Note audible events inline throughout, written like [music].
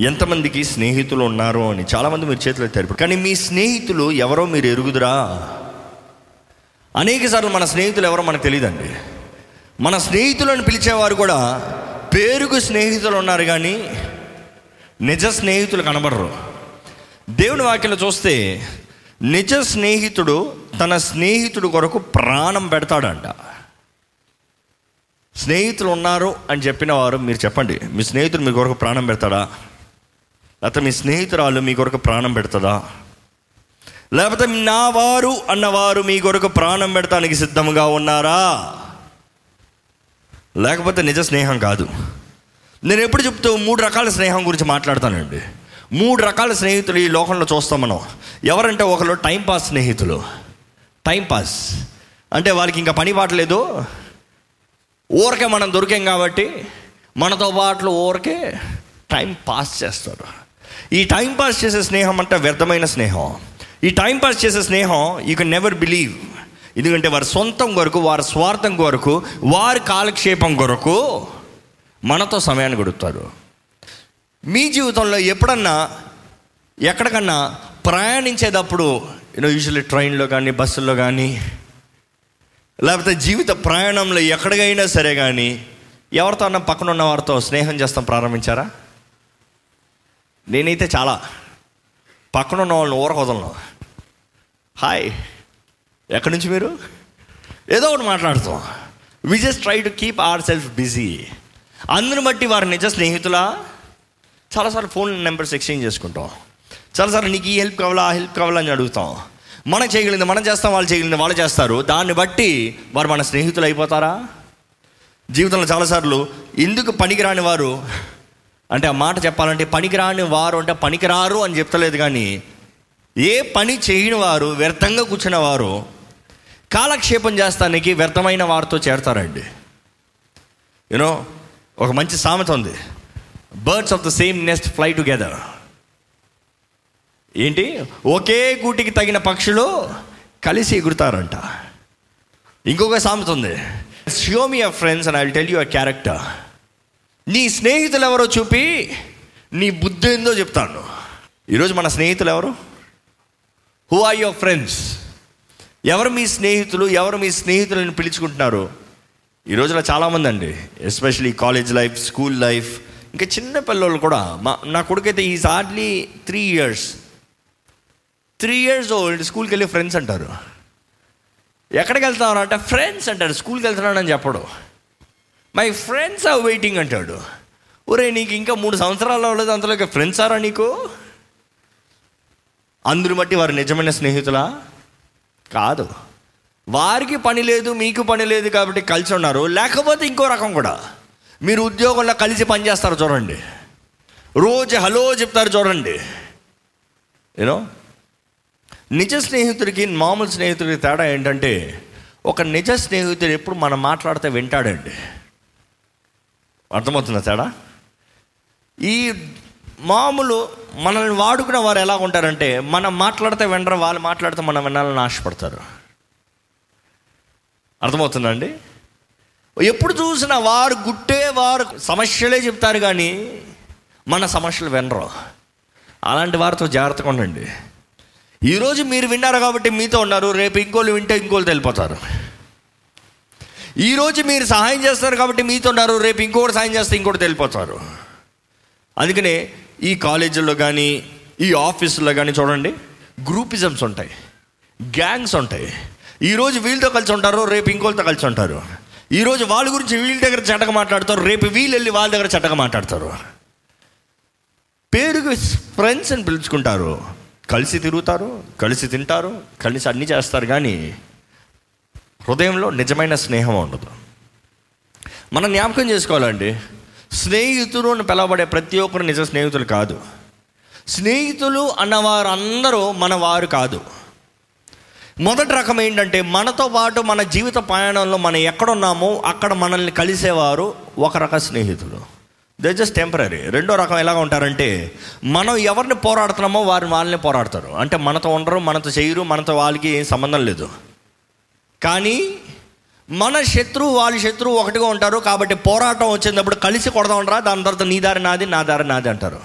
ఎంతమందికి స్నేహితులు ఉన్నారు అని చాలామంది మీరు చేతులు ఎత్తారు కానీ మీ స్నేహితులు ఎవరో మీరు ఎరుగుదురా? అనేక సార్లు మన స్నేహితులు ఎవరో మనకు తెలియదండి. మన స్నేహితులను పిలిచేవారు కూడా పేరుకు స్నేహితులు ఉన్నారు కానీ నిజ స్నేహితులు కనబడరు. దేవుని వాక్యలో చూస్తే నిజ స్నేహితుడు తన స్నేహితుడు కొరకు ప్రాణం పెడతాడంట. స్నేహితులు ఉన్నారు అని చెప్పిన వారు మీరు చెప్పండి మీ స్నేహితుడు మీ కొరకు ప్రాణం పెడతాడా? లేకపోతే మీ స్నేహితురాలు మీ కొరకు ప్రాణం పెడతదా? లేకపోతే నా వారు అన్నవారు మీ కొరకు ప్రాణం పెడతానికి సిద్ధంగా ఉన్నారా? లేకపోతే నిజ స్నేహం కాదు. నేను ఎప్పుడు చెప్తూ మూడు రకాల స్నేహం గురించి మాట్లాడతానండి. మూడు రకాల స్నేహితులు ఈ లోకంలో చూస్తాం మనం. ఎవరంటే ఒకరు టైంపాస్ స్నేహితులు. టైంపాస్ అంటే వాళ్ళకి ఇంకా పని పాటలేదు ఊరికే మనం దొరికాం కాబట్టి మనతో పాటు ఊరికే టైం పాస్ చేస్తారు. ఈ టైం పాస్ చేసే స్నేహం అంటే వ్యర్థమైన స్నేహం. ఈ టైం పాస్ చేసే స్నేహం యూ కెన్ నెవర్ బిలీవ్ ఎందుకంటే వారి సొంతం కొరకు వారి స్వార్థం కొరకు వారి కాలక్షేపం కొరకు మనతో సమయాన్ని గడుపుతారు. మీ జీవితంలో ఎప్పుడన్నా ఎక్కడికన్నా ప్రయాణించేటప్పుడు యూనో యూజువల్లీ ట్రైన్లో కానీ బస్సుల్లో కానీ లేకపోతే జీవిత ప్రయాణంలో ఎక్కడికైనా సరే కానీ ఎవరితో అన్న పక్కన ఉన్న వారితో స్నేహం చేస్తాం ప్రారంభించారా? నేనైతే చాలా పక్కన ఉన్న వాళ్ళని ఊరకొదలను. హాయ్ ఎక్కడి నుంచి మీరు? ఏదో ఒకటి మాట్లాడుతాం. We just try to keep our self busy అందుని బట్టి వారి నిజ స్నేహితులా? చాలాసార్లు ఫోన్ నెంబర్స్ ఎక్స్చేంజ్ చేసుకుంటాం. చాలాసార్లు నీకు ఈ హెల్ప్ కావాలా ఆ హెల్ప్ కావాలా అని అడుగుతాం. మనం చేయగలిగింది మనం చేస్తాం వాళ్ళు చేయగలిగింది వాళ్ళు చేస్తారు. దాన్ని బట్టి వారు మన స్నేహితులు అయిపోతారా? జీవితంలో చాలాసార్లు ఎందుకు పనికిరాని వారు అంటే ఆ మాట చెప్పాలంటే పనికిరాని వారు అంటే పనికిరారు అని చెప్తలేదు కానీ ఏ పని చేయని వారు వ్యర్థంగా కూర్చున్న వారు కాలక్షేపం చేస్తానికి వ్యర్థమైన వారితో చేరతారండి. యూనో ఒక మంచి సామెత ఉంది. Birds of the same nest fly together ఏంటి? ఒకే గూటికి తగిన పక్షులు కలిసి ఎగురుతారంట. ఇంకొక సామెత ఉంది. Show me your friends and I tell you a character నీ స్నేహితులు ఎవరో చూపి నీ బుద్ధి ఏందో చెప్తాను ఈరోజు మన స్నేహితులు ఎవరు హూ ఆర్ యువర్ ఫ్రెండ్స్ ఎవరు మీ స్నేహితులు ఎవరు మీ స్నేహితులను పిలుచుకుంటున్నారు? ఈ రోజులో చాలామంది అండి especially college life school life ఇంకా చిన్న పిల్లలు కూడా. మా నా కొడుకైతే is hardly three years three years old స్కూల్కి వెళ్ళి ఫ్రెండ్స్ అంటారు. ఎక్కడికి వెళ్తారు అంటే ఫ్రెండ్స్ అంటారు స్కూల్కి వెళ్తున్నాడని చెప్పడు. మై ఫ్రెండ్స్ ఆర్ వెయిటింగ్ అంటాడు. ఒరే నీకు ఇంకా మూడు సంవత్సరాలు అవ్వలేదు అంతలోకి ఫ్రెండ్స్ ఆరా నీకు? అందరు బట్టి వారు నిజమైన స్నేహితులా? కాదు. వారికి పని లేదు మీకు పని లేదు కాబట్టి కలిసి ఉన్నారు. లేకపోతే ఇంకో రకం కూడా. మీరు ఉద్యోగంలో కలిసి పనిచేస్తారు చూడండి. రోజు హలో చెప్తారు చూడండి. యూనో నిజ స్నేహితుడికి మామూలు స్నేహితుడికి తేడా ఏంటంటే ఒక నిజ స్నేహితుడు ఎప్పుడు మనం మాట్లాడితే వింటాడండి. అర్థమవుతుందా తేడా? ఈ మామూలు మనల్ని వాడుకున్న వారు ఎలా ఉంటారంటే మనం మాట్లాడితే వినరు వాళ్ళు మాట్లాడితే మనం వినాలని ఆశపడతారు. అర్థమవుతుందండి ఎప్పుడు చూసినా వారు గుట్టే వారు సమస్యలే చెప్తారు కానీ మన సమస్యలు వినరు. అలాంటి వారితో జాగ్రత్తగా ఉండండి. ఈరోజు మీరు విన్నారు కాబట్టి మీతో ఉన్నారు రేపు ఇంకోళ్ళు వింటే ఇంకోళ్ళు తెలిపోతారు. ఈరోజు మీరు సహాయం చేస్తారు కాబట్టి మీతో ఉన్నారు రేపు ఇంకోటి సహాయం చేస్తే ఇంకోటి వెళ్ళిపోతారు అందుకనే ఈ కాలేజీల్లో కానీ ఈ ఆఫీసుల్లో కానీ చూడండి గ్రూపిజమ్స్ ఉంటాయి గ్యాంగ్స్ ఉంటాయి. ఈరోజు వీళ్ళతో కలిసి ఉంటారు రేపు ఇంకోళ్ళతో కలిసి ఉంటారు. ఈరోజు వాళ్ళ గురించి వీళ్ళ దగ్గర చెడ్డగా మాట్లాడతారు రేపు వీళ్ళు వెళ్ళి వాళ్ళ దగ్గర చెడ్డగా మాట్లాడతారు. పేరుకి ఫ్రెండ్స్ అని పిలుచుకుంటారు. కలిసి తిరుగుతారు కలిసి తింటారు కలిసి అన్నీ చేస్తారు కానీ హృదయంలో నిజమైన స్నేహం ఉండదు. మనం జ్ఞాపకం చేసుకోవాలండి స్నేహితులు అని పిలవబడే ప్రతి ఒక్కరు నిజ స్నేహితులు కాదు. స్నేహితులు అన్నవారు అందరూ మన వారు కాదు. మొదటి రకం ఏంటంటే మనతో పాటు మన జీవిత ప్రయాణంలో మనం ఎక్కడున్నామో అక్కడ మనల్ని కలిసేవారు ఒక రక స్నేహితులు. దే జస్ట్ టెంపరీ రెండో రకం ఎలా ఉంటారంటే మనం ఎవరిని పోరాడుతున్నామో వారిని వాళ్ళని పోరాడతారు. అంటే మనతో ఉండరు మనతో చేయరు మనతో వాళ్ళకి ఏం సంబంధం లేదు. కానీ మన శత్రువు వాళ్ళ శత్రువు ఒకటిగా ఉంటారు కాబట్టి పోరాటం వచ్చినప్పుడు కలిసి కొడదామంటారా? దాని తర్వాత నీ దారి నాది నా దారి నాది అంటారు.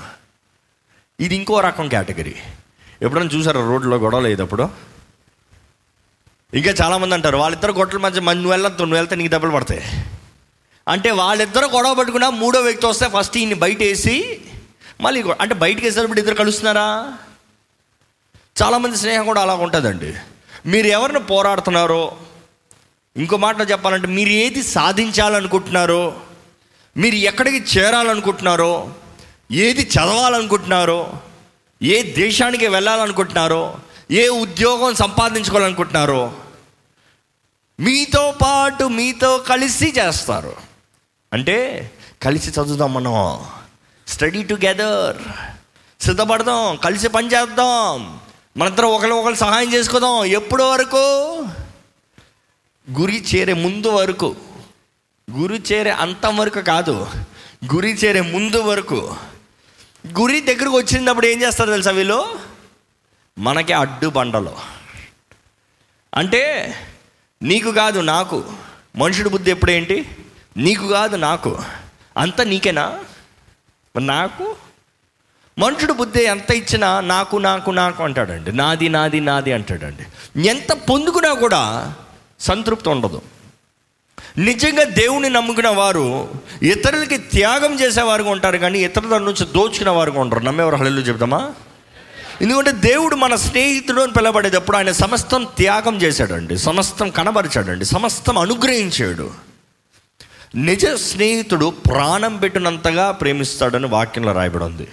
ఇది ఇంకో రకం కేటగిరీ. ఎప్పుడైనా చూసారా రోడ్లో గొడవ లేదప్పుడు ఇంకా చాలామంది అంటారు వాళ్ళిద్దరు గొట్టల మధ్య మంది నువ్వు వెళ్ళొద్దు నువ్వు వెళ్తే నీకు దెబ్బలు పడతాయి. అంటే వాళ్ళిద్దరు గొడవ పట్టుకున్నా మూడో వ్యక్తి వస్తే ఫస్ట్ ఈయన్ని బయట వేసి మళ్ళీ అంటే బయటకు వేసేటప్పుడు ఇద్దరు కలుస్తున్నారా? చాలామంది స్నేహం కూడా అలా ఉంటుందండి మీరు ఎవరిని పోరాడుతున్నారో? ఇంకో మాటలో చెప్పాలంటే మీరు ఏది సాధించాలనుకుంటున్నారో? మీరు ఎక్కడికి చేరాలనుకుంటున్నారో? ఏది చదవాలనుకుంటున్నారో? ఏ దేశానికి వెళ్ళాలనుకుంటున్నారో? ఏ ఉద్యోగం సంపాదించుకోవాలనుకుంటున్నారో? మీతో పాటు మీతో కలిసి చేస్తారు. అంటే కలిసి చదువుదాం మనం. స్టడీ టుగెదర్ సిద్ధపడదాం. కలిసి పని చేద్దాం మనందరం ఒకరి ఒకరు సహాయం చేసుకుందాం. ఎప్పుడు వరకు? గురి చేరే ముందు వరకు. గురి చేరే అంతం వరకు కాదు. గురి చేరే ముందు వరకు. గురి దగ్గరకు వచ్చినప్పుడు ఏం చేస్తారు తెలుసా వీళ్ళు? మనకి అడ్డు బండలు అంటే నీకు కాదు నాకు. మనుషుడి బుద్ధి ఎప్పుడేంటి? నీకు కాదు నాకు. అంతా నీకేనా? నాకు మనుషుడు బుద్ధి ఎంత ఇచ్చినా నాకు నాకు నాకు అంటాడండి. నాది నాది నాది అంటాడండి. ఎంత పొందుకున్నా కూడా సంతృప్తి ఉండదు. నిజంగా దేవుని నమ్ముకున్న వారు ఇతరులకి త్యాగం చేసేవారుగా ఉంటారు కానీ ఇతరుల నుంచి దోచుకునే వారుగా ఉంటారు నమ్మేవారు హళలు చెప్తామా ఎందుకంటే దేవుడు మన స్నేహితుడు అని పిలబడేటప్పుడు ఆయన సమస్తం త్యాగం చేశాడండి. సమస్తం కనబరిచాడండి. సమస్తం అనుగ్రహించాడు. నిజ స్నేహితుడు ప్రాణం పెట్టినంతగా ప్రేమిస్తాడని వాక్యంలో రాయబడి ఉంది.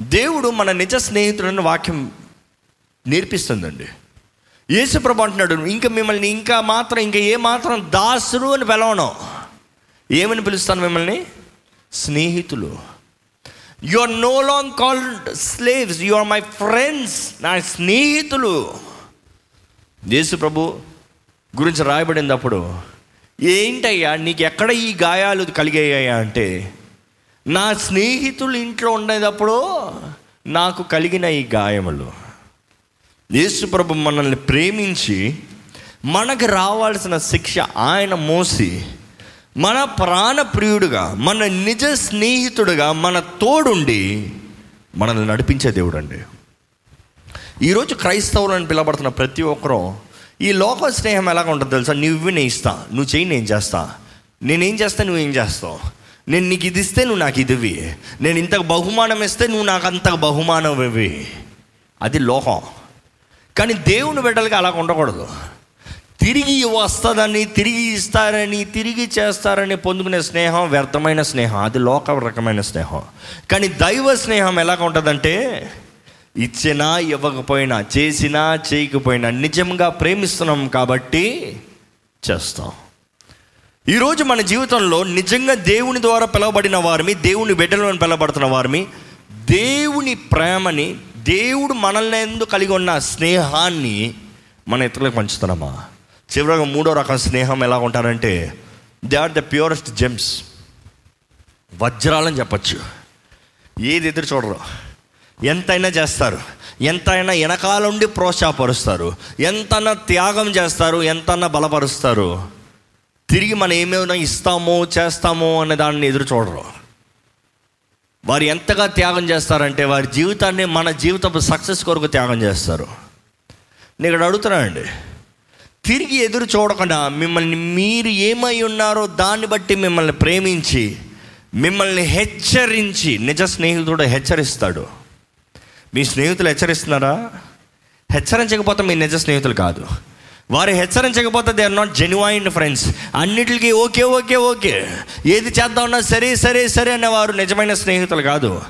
దేవుడు మన నిజ స్నేహితుడని వాక్యం నేర్పిస్తుందండి. యేసుప్రభు అంటున్నాడు ఇంకా మిమ్మల్ని ఇంకా మాత్రం ఇంకా ఏ మాత్రం దాసుడు అని పిలవను. ఏమని పిలుస్తాను మిమ్మల్ని? స్నేహితులు. You are no long called slaves you are my friends నా స్నేహితులు. యేసు ప్రభు గురించి రాయబడినప్పుడు ఏంటయ్యా నీకు ఎక్కడ ఈ గాయాలు కలిగాయ్యా అంటే నా స్నేహితులు ఇంట్లో ఉండేటప్పుడు నాకు కలిగిన ఈ గాయములు. యేసుప్రభు మనల్ని ప్రేమించి మనకు రావాల్సిన శిక్ష ఆయన మోసి మన ప్రాణప్రియుడుగా మన నిజ స్నేహితుడుగా మన తోడుండి మనల్ని నడిపించే దేవుడు అండి ఈరోజు క్రైస్తవులను పిలబడుతున్న ప్రతి ఒక్కరూ ఈ లోక స్నేహం ఎలాగ ఉంటుంది తెలుసా? నువ్వు నేను ఇస్తా. నువ్వు చేయి నేను చేస్తా. నేనేం చేస్తా నువ్వేం చేస్తావు? నేను నీకు ఇది ఇస్తే నువ్వు నాకు ఇదివి నేను ఇంతకు బహుమానం ఇస్తే నువ్వు నాకు అంత బహుమానం ఇవి అది లోహం. కానీ దేవుని బిడ్డలకి అలా ఉండకూడదు. తిరిగి వస్తుందని తిరిగి ఇస్తారని తిరిగి చేస్తారని పొందుకునే స్నేహం వ్యర్థమైన స్నేహం. అది లోక రకమైన స్నేహం. కానీ దైవ స్నేహం ఎలాగ ఉంటుందంటే ఇచ్చినా ఇవ్వకపోయినా చేసినా చేయకపోయినా నిజంగా ప్రేమిస్తున్నాం కాబట్టి చేస్తాం. ఈరోజు మన జీవితంలో నిజంగా దేవుని ద్వారా పిలవబడిన వారిని దేవుని బిడ్డలను పిలవబడుతున్న వారిని దేవుని ప్రేమని దేవుడు మనల్ని ఎందుకు కలిగి ఉన్న స్నేహాన్ని మన ఇతరులకు పంచుతున్నామా? చివరిగా మూడో రకం స్నేహం ఎలా ఉంటారంటే they are the purest gems వజ్రాలని చెప్పచ్చు. ఏది ఎదురు చూడరు. ఎంతైనా చేస్తారు. ఎంతైనా వెనకాల ఉండి ప్రోత్సాహపరుస్తారు. ఎంతైనా త్యాగం చేస్తారు. ఎంతైనా బలపరుస్తారు. తిరిగి మనం ఏమేమైనా ఇస్తామో చేస్తామో అనే దాన్ని ఎదురు చూడరు. వారు ఎంతగా త్యాగం చేస్తారంటే వారి జీవితాన్ని మన జీవితం సక్సెస్ కొరకు త్యాగం చేస్తారు. నేను ఇక్కడ అడుగుతున్నానండి. తిరిగి ఎదురు చూడకుండా మిమ్మల్ని మీరు ఏమై ఉన్నారో దాన్ని బట్టి మిమ్మల్ని ప్రేమించి మిమ్మల్ని హెచ్చరించి నిజ స్నేహితుడు హెచ్చరిస్తాడు. మీ స్నేహితులు హెచ్చరిస్తున్నారా? హెచ్చరించకపోతే మీ నిజ స్నేహితులు కాదు. వారు హెచ్చరించకపోతే they are not genuine friends అన్నిటికీ ఓకే ఓకే ఓకే. ఏది చేద్దామన్నా సరే సరే సరే అనేవారు నిజమైన స్నేహితులు కాదు.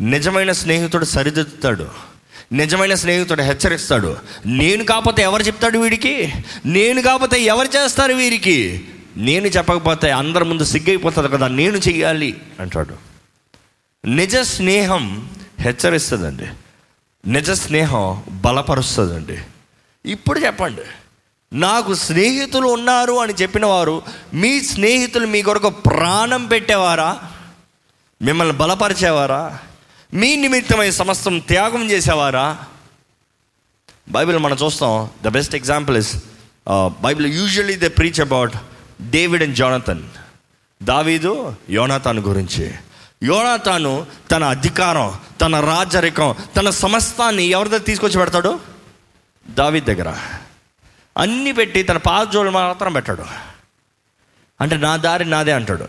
నిజమైన స్నేహితుడు సరిదిద్దుతాడు. నిజమైన స్నేహితుడు హెచ్చరిస్తాడు. నేను కాకపోతే ఎవరు చెప్తాడు వీడికి? నేను కాకపోతే ఎవరు చేస్తారు వీరికి నేను చెప్పకపోతే అందరి ముందు సిగ్గైపోతుంది కదా నేను చెయ్యాలి అంటాడు. నిజ స్నేహం హెచ్చరిస్తుందండి. నిజ స్నేహం బలపరుస్తుందండి. ఇప్పుడు చెప్పండి. నాకు స్నేహితులు ఉన్నారు అని చెప్పిన వారు మీ స్నేహితులు మీ కొరకు ప్రాణం పెట్టేవారా? మిమ్మల్ని బలపరిచేవారా? మీ నిమిత్తమై సమస్తం త్యాగం చేసేవారా? బైబిల్ మనం చూస్తాం the best example is Bible usually the preach about David and Jonathan Daveedu Yonathan గురించి. యోనాతాను తన అధికారం తన రాజరికం తన సమస్తాన్ని ఎవరిదో తీసుకొచ్చి పెడతాడు? దావీద్ దగ్గర. అన్నీ పెట్టి తన పాదజోలు మాత్రం పెట్టాడు. అంటే నా దారి నాదే అంటాడు.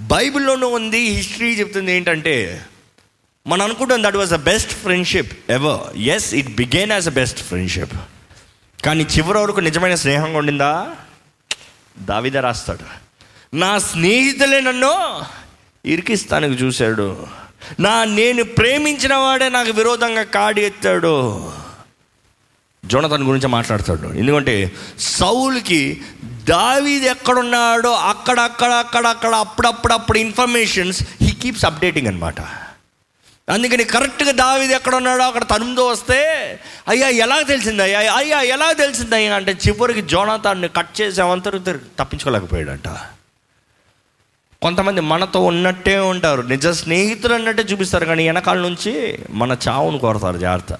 బైబిల్లోనూ ఉంది హిస్టరీ చెప్తుంది ఏంటంటే మనం అనుకుంటాం that was the best friendship ever as it began as a best friendship కానీ చివరి వరకు నిజమైన స్నేహంగా ఉండిందా? దావిద రాస్తాడు. నా స్నేహితులే నన్ను ఇరికిస్తానికి చూశాడు. నా నేను ప్రేమించిన వాడే నాకు విరోధంగా కాడి ఎత్తాడు. జోనతన్ గురించి మాట్లాడతాడు ఎందుకంటే సౌల్కి దావీది ఎక్కడున్నాడో అక్కడ అక్కడ అక్కడ అక్కడ అప్పుడప్పుడప్పుడు ఇన్ఫర్మేషన్స్ హీ కీప్స్ అప్డేటింగ్ అనమాట అందుకని కరెక్ట్గా దావీది ఎక్కడ ఉన్నాడో అక్కడ తనుందో వస్తే అయ్యా ఎలా తెలిసింది అయ్యా? అయ్యా ఎలా తెలిసింది అయ్యా? అంటే చివరికి జోనాథాన్ని కట్ చేసామంతరు తప్పించుకోలేకపోయాడంట. కొంతమంది మనతో ఉన్నట్టే ఉంటారు. నిజ స్నేహితులు అన్నట్టే చూపిస్తారు కానీ వెనకాల నుంచి మన చావును కోరతారు. జాగ్రత్త.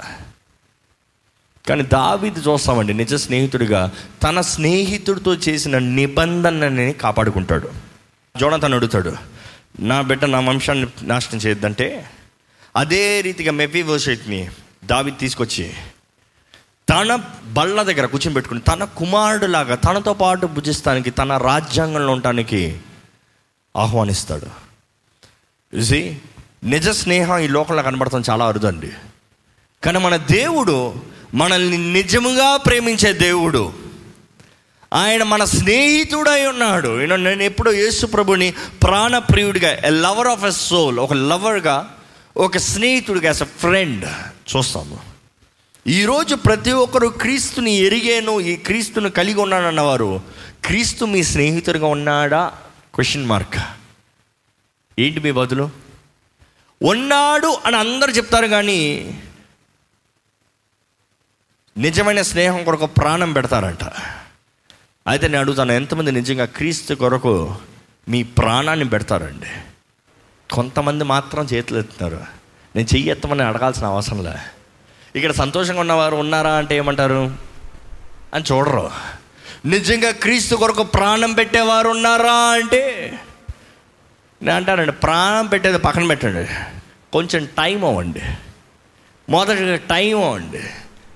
కానీ దావీది చూస్తామండి నిజ స్నేహితుడిగా. తన స్నేహితుడితో చేసిన నిబంధనని కాపాడుకుంటాడు. జోనతను అడుగుతాడు నా బిడ్డ నా వంశాన్ని నాశనం చేయొద్దంటే అదే రీతిగా మెఫీ వర్షెట్ని దావి తీసుకొచ్చి తన బళ్ళ దగ్గర కూర్చొని పెట్టుకుని తన కుమారుడులాగా తనతో పాటు భుజిస్తానికి తన రాజ్యాంగంలో ఉండటానికి ఆహ్వానిస్తాడు. చూసి నిజ స్నేహం ఈ లోకంలో కనబడతాం చాలా అరుదండి. కానీ మన దేవుడు మనల్ని నిజముగా ప్రేమించే దేవుడు. ఆయన మన స్నేహితుడై ఉన్నాడు. నేను ఎప్పుడో యేసు ప్రభుని ప్రాణప్రియుడిగా a lover of a soul ఒక లవర్గా ఒక స్నేహితుడిగా యాజ్ అ ఫ్రెండ్ చూస్తాము. ఈరోజు ప్రతి ఒక్కరు క్రీస్తుని ఎరిగాను ఈ క్రీస్తుని కలిగి ఉన్నానన్నవారు క్రీస్తు మీ స్నేహితుడిగా ఉన్నాడా? క్వశ్చన్ మార్క్ ఏంటి మీ బదులు? ఉన్నాడు అని అందరు చెప్తారు కానీ నిజమైన స్నేహం కొరకు ప్రాణం పెడతారంట. అయితే నేను అడుగుతాను ఎంతమంది నిజంగా క్రీస్తు కొరకు మీ ప్రాణాన్ని పెడతారండి? కొంతమంది మాత్రం చేతులు ఎత్తున్నారు నేను చెయ్యి ఎత్తమని అడగాల్సిన అవసరం లే. ఇక్కడ సంతోషంగా ఉన్నవారు ఉన్నారా అంటే ఏమంటారు? అని చూడరు. నిజంగా క్రీస్తు కొరకు ప్రాణం పెట్టేవారు ఉన్నారా అంటే? నేను అంటానండి ప్రాణం పెట్టేది పక్కన పెట్టండి. కొంచెం టైం అవ్వండి. మొదటి టైం అవ్వండి.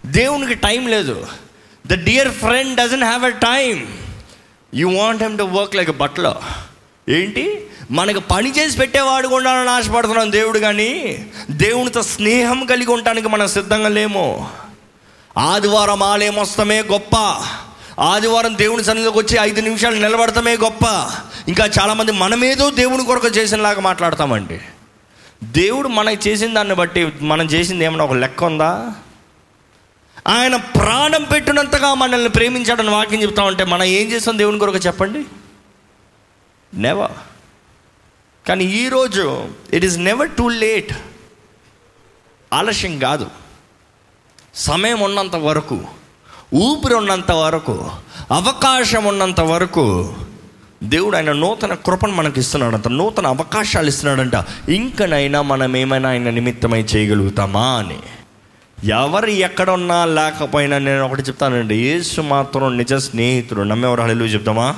దేవునికి టైం లేదు. The dear friend doesn't have a time you want him to work like బట్లో ఏంటి? మనకు పని చేసి పెట్టేవాడు కూడా ఆశపడుతున్నాం దేవుడు కానీ దేవునితో స్నేహం కలిగి ఉండటానికి మనం సిద్ధంగా లేము. ఆదివారం ఆలయం వస్తామే గొప్ప. ఆదివారం దేవుని సన్నిధిలోకి వచ్చి ఐదు నిమిషాలు నిలబడతామే గొప్ప. ఇంకా చాలామంది మనమేదో దేవుని కొరకు చేసినలాగా మాట్లాడతామండి. దేవుడు మనకి చేసిన దాన్ని బట్టి మనం చేసింది ఏమన్నా ఒక లెక్క ఉందా? ఆయన ప్రాణం పెట్టినంతగా మనల్ని ప్రేమించాడని వాక్యం చెప్తా ఉంటే మనం ఏం చేస్తాం దేవుని కొరకు చెప్పండి? నెవర్ కానీ ఈరోజు it is never too late ఆలస్యం కాదు. సమయం ఉన్నంత వరకు ఊపిరి ఉన్నంత వరకు అవకాశం ఉన్నంత వరకు దేవుడు ఆయన నూతన కృపను మనకి ఇస్తున్నాడంట నూతన అవకాశాలు ఇస్తున్నాడంట. ఇంకనైనా మనం ఏమైనా ఆయన నిమిత్తమై చేయగలుగుతామా అని. ఎవరు ఎక్కడున్నా లేకపోయినా నేను ఒకటి చెప్తానండి. యేసు మాత్రం నిజ స్నేహితుడు. నమ్మేవారు హలో చెప్తామా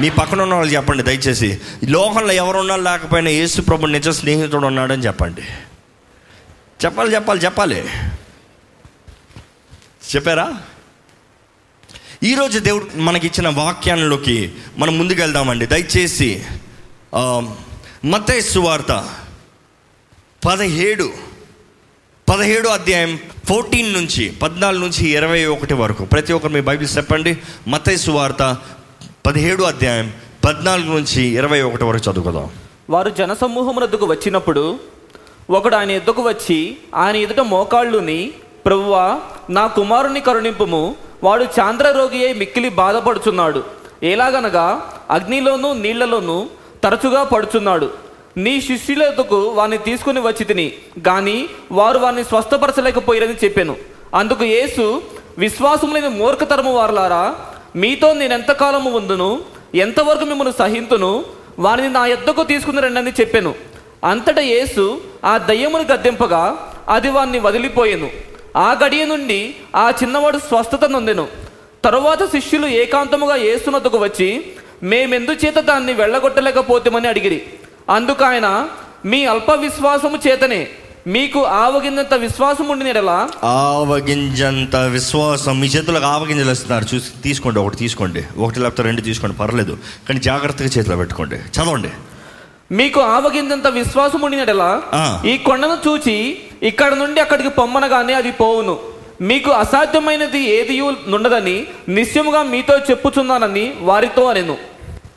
మీ పక్కన ఉన్న వాళ్ళు చెప్పండి దయచేసి. లోకంలో ఎవరున్నా లేకపోయినా యేసు ప్రభు నిజ స్నేహితుడు ఉన్నాడని చెప్పండి. చెప్పాలి చెప్పాలి చెప్పాలి. చెప్పారా? ఈరోజు దేవుడు మనకిచ్చిన వాక్యాల్లోకి మనం ముందుకు వెళ్దామండి దయచేసి మతేసు సువార్త పదిహేడు పదిహేడు అధ్యాయం ఫోర్టీన్ నుంచి పద్నాలుగు నుంచి ఇరవై ఒకటి వరకు. ప్రతి ఒక్కరు మీ బైబిల్ చెప్పండి. మతైసు వార్త పదిహేడు అధ్యాయం పద్నాలుగు నుంచి ఇరవై ఒకటి వరకు చదువుకుందాం. వారు జనసమూహమునద్దుకు వచ్చినప్పుడు ఒకడు ఆయన ఎద్దుకు వచ్చి ఆయన ఎదుట మోకాళ్ళుని ప్రభువా నా కుమారుని కరుణింపుము. వాడు చాంద్రరోగి అయి మిక్కిలి బాధపడుచున్నాడు. ఎలాగనగా అగ్నిలోనూ నీళ్ళలోనూ తరచుగా పడుచున్నాడు. నీ శిష్యులతకు వారిని తీసుకుని వచ్చి తిని కానీ వారు వారిని స్వస్థపరచలేకపోయారని చెప్పాను. అందుకు యేసు విశ్వాసం లేని మూర్ఖతరము వారులారా మీతో నేను ఎంతకాలము ఉందును ఎంతవరకు మిమ్మల్ని సహింతును వారిని నా ఎద్దకు తీసుకుని రండి చెప్పాను. అంతటా యేసు ఆ దయ్యమును గద్దెంపగా అది వారిని వదిలిపోయెను. ఆ గడియ నుండి ఆ చిన్నవాడు స్వస్థత నొందెను. తరువాత శిష్యులు ఏకాంతముగా యేసునొద్దకు వచ్చి మేమెందుచేత దాన్ని వెళ్ళగొట్టలేకపోతామని అడిగిరి. అందుకు ఆయన మీ అల్ప విశ్వాసము చేతనే మీకు ఆవగినంత విశ్వాసం ఉండిన ఎడలా ఆవగింజంత విశ్వాసం మీ చేతులకు ఆవగింజలు ఇస్తున్నారు చూసి తీసుకోండి ఒకటి తీసుకోండి. ఒకటి లేకపోతే రెండు తీసుకోండి పర్లేదు. కానీ జాగ్రత్తగా చేతిలో పెట్టుకోండి. చదవండి. మీకు ఆవగిందంత విశ్వాసం ఉండినడలా ఆ. ఈ కొండను చూచి ఇక్కడ నుండి అక్కడికి పొమ్మనగానే అది పోవును. మీకు అసాధ్యమైనది ఏది నుండదని నిశ్చయముగా మీతో చెప్పుచున్నానని వారితో అనెను.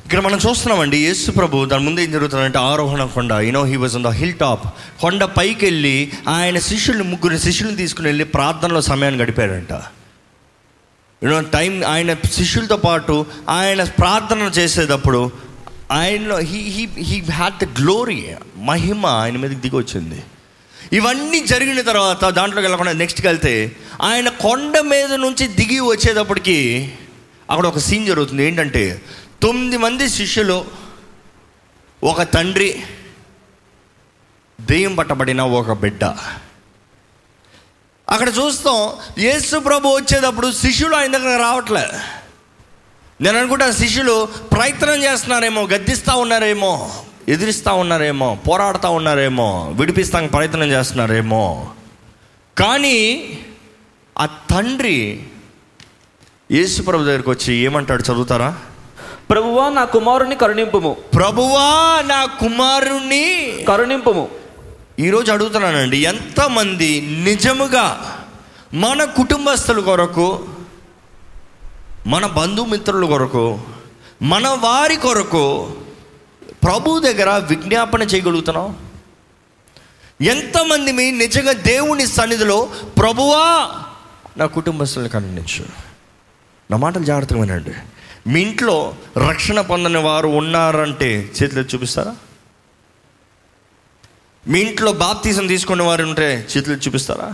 ఇక్కడ మనం చూస్తున్నామండి యేసు ప్రభు దాని ముందు ఏం జరుగుతుందంటే ఆరోహణ కొండ. You know he was on the hill top కొండ పైకి వెళ్ళి ఆయన శిష్యుల్ని ముగ్గురు శిష్యుల్ని తీసుకుని వెళ్ళి ప్రార్థనలో సమయాన్ని గడిపాడంట యూనో టైం ఆయన శిష్యులతో పాటు ఆయన ప్రార్థన చేసేటప్పుడు ఆయనలో he he he had the glory మహిమ ఆయన మీదకి దిగొచ్చింది ఇవన్నీ జరిగిన తర్వాత దాంట్లోకి వెళ్ళకుండా నెక్స్ట్కి వెళ్తే ఆయన కొండ మీద నుంచి దిగి వచ్చేటప్పటికి అక్కడ ఒక సీన్ జరుగుతుంది. ఏంటంటే తొమ్మిది మంది శిష్యులు ఒక తండ్రి దెయ్యం పట్టబడిన ఒక బిడ్డ. అక్కడ చూస్తాం యేసు ప్రభు వచ్చేటప్పుడు శిష్యులు ఆయన దగ్గర రావట్లే. నేను అనుకుంటా శిష్యులు ప్రయత్నం చేస్తున్నారేమో గద్దిస్తూ ఉన్నారేమో ఎదిరిస్తూ ఉన్నారేమో పోరాడుతూ ఉన్నారేమో విడిపిస్తానికి ప్రయత్నం చేస్తున్నారేమో. కానీ ఆ తండ్రి యేసు ప్రభు దగ్గరికి వచ్చి ఏమంటాడు చదువుతారా? ప్రభువా నా కుమారుని కరుణింపుము. ప్రభువా నా కుమారుణ్ణి కరుణింపుము. ఈరోజు అడుగుతున్నానండి ఎంతమంది నిజముగా మన కుటుంబస్తుల కొరకు మన బంధుమిత్రుల కొరకు మన వారి కొరకు ప్రభు దగ్గర విజ్ఞాపన చేయగలుగుతున్నాం? ఎంతమంది మీ నిజంగా దేవుని సన్నిధిలో ప్రభువా నా కుటుంబస్తులను కరుణించు? నా మాటలు జాగ్రత్తగా వినండి. మీ ఇంట్లో రక్షణ పొందని వారు ఉన్నారంటే చేతులు చూపిస్తారా? మీ ఇంట్లో బాప్తీసం తీసుకునే వారు ఉంటే చేతులు చూపిస్తారా?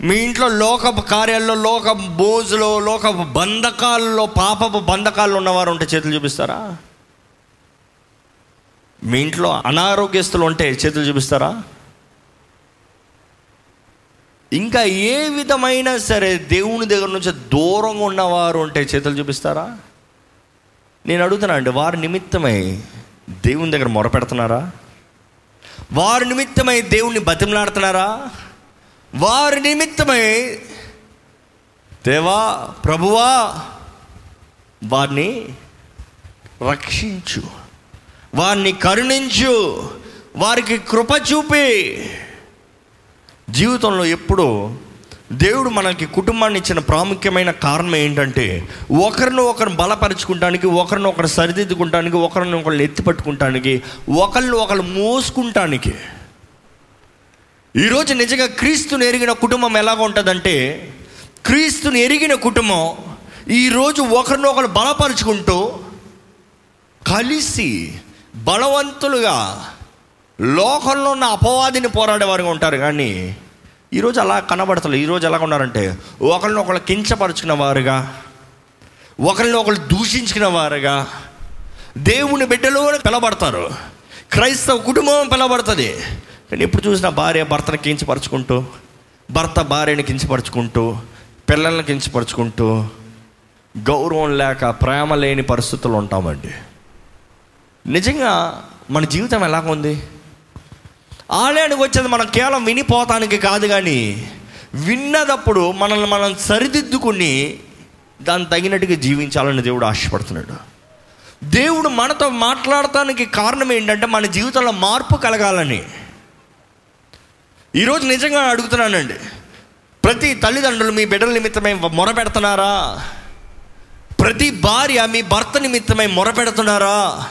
మీ ఇంట్లో లోకపు కార్యాల్లో లోక బోజులో లోకపు బంధకాల్లో పాపపు బంధకాల్లో ఉన్నవారు ఉంటే చేతులు చూపిస్తారా? మీ ఇంట్లో అనారోగ్యస్తులు ఉంటే చేతులు చూపిస్తారా? ఇంకా ఏ విధమైన సరే దేవుని దగ్గర నుంచి దూరంగా ఉన్నవారు ఉంటే చేతులు చూపిస్తారా? నేను అడుగుతున్నా అండి వారి నిమిత్తమై దేవుని దగ్గర మొరపెడుతున్నారా? వారి నిమిత్తమై దేవుణ్ణి బతిమలాడుతున్నారా? వారి నిమిత్తమై దేవా ప్రభువా వారిని రక్షించు వారిని కరుణించు వారికి కృప చూపి జీవితంలో ఎప్పుడూ దేవుడు మనకి కుటుంబాన్ని ఇచ్చిన ప్రాముఖ్యమైన కారణం ఏంటంటే ఒకరిని ఒకరు బలపరచుకుంటానికి ఒకరిని ఒకరు సరిదిద్దుకుంటానికి ఒకరిని ఒకరిని ఎత్తిపట్టుకుంటానికి ఒకళ్ళు ఒకరిని ఒకరు మోసుకుంటానికి. ఈరోజు నిజంగా క్రీస్తుని ఎరిగిన కుటుంబం ఎలాగ ఉంటుందంటే క్రీస్తుని ఎరిగిన కుటుంబం ఈరోజు ఒకరినొకరు బలపరుచుకుంటూ కలిసి బలవంతులుగా లోకంలో ఉన్న అపవాదిని పోరాడేవారుగా ఉంటారు. కానీ ఈరోజు అలా కనబడతలేదు ఈరోజు ఎలా ఉన్నారంటే ఒకరిని ఒకరు కించపరుచుకున్న వారుగా ఒకరిని ఒకరు దూషించుకున్న వారుగా దేవుని బిడ్డలు పిలబడతారు క్రైస్తవ కుటుంబం పిలబడుతుంది కానీ ఎప్పుడు చూసినా భార్య భర్తను కించపరుచుకుంటూ భర్త భార్యని కించపరుచుకుంటూ పిల్లల్ని కించపరుచుకుంటూ గౌరవం లేక ప్రేమ లేని పరిస్థితులు ఉంటామండి. నిజంగా మన జీవితం ఎలాగ ఉంది? ఆలయానికి వచ్చేది మనం కేవలం వినిపోతానికి కాదు కానీ విన్నదప్పుడు మనల్ని మనం సరిదిద్దుకుని దాన్ని తగినట్టుగా జీవించాలని దేవుడు ఆశపడుతున్నాడు. దేవుడు మనతో మాట్లాడటానికి కారణం ఏంటంటే మన జీవితంలో మార్పు కలగాలని. ఈరోజు నిజంగా అడుగుతున్నానండి. ప్రతి తల్లిదండ్రులు మీ బిడ్డల నిమిత్తమై మొరపెడుతున్నారా? ప్రతి భార్య మీ భర్త నిమిత్తమై మొరపెడుతున్నారా?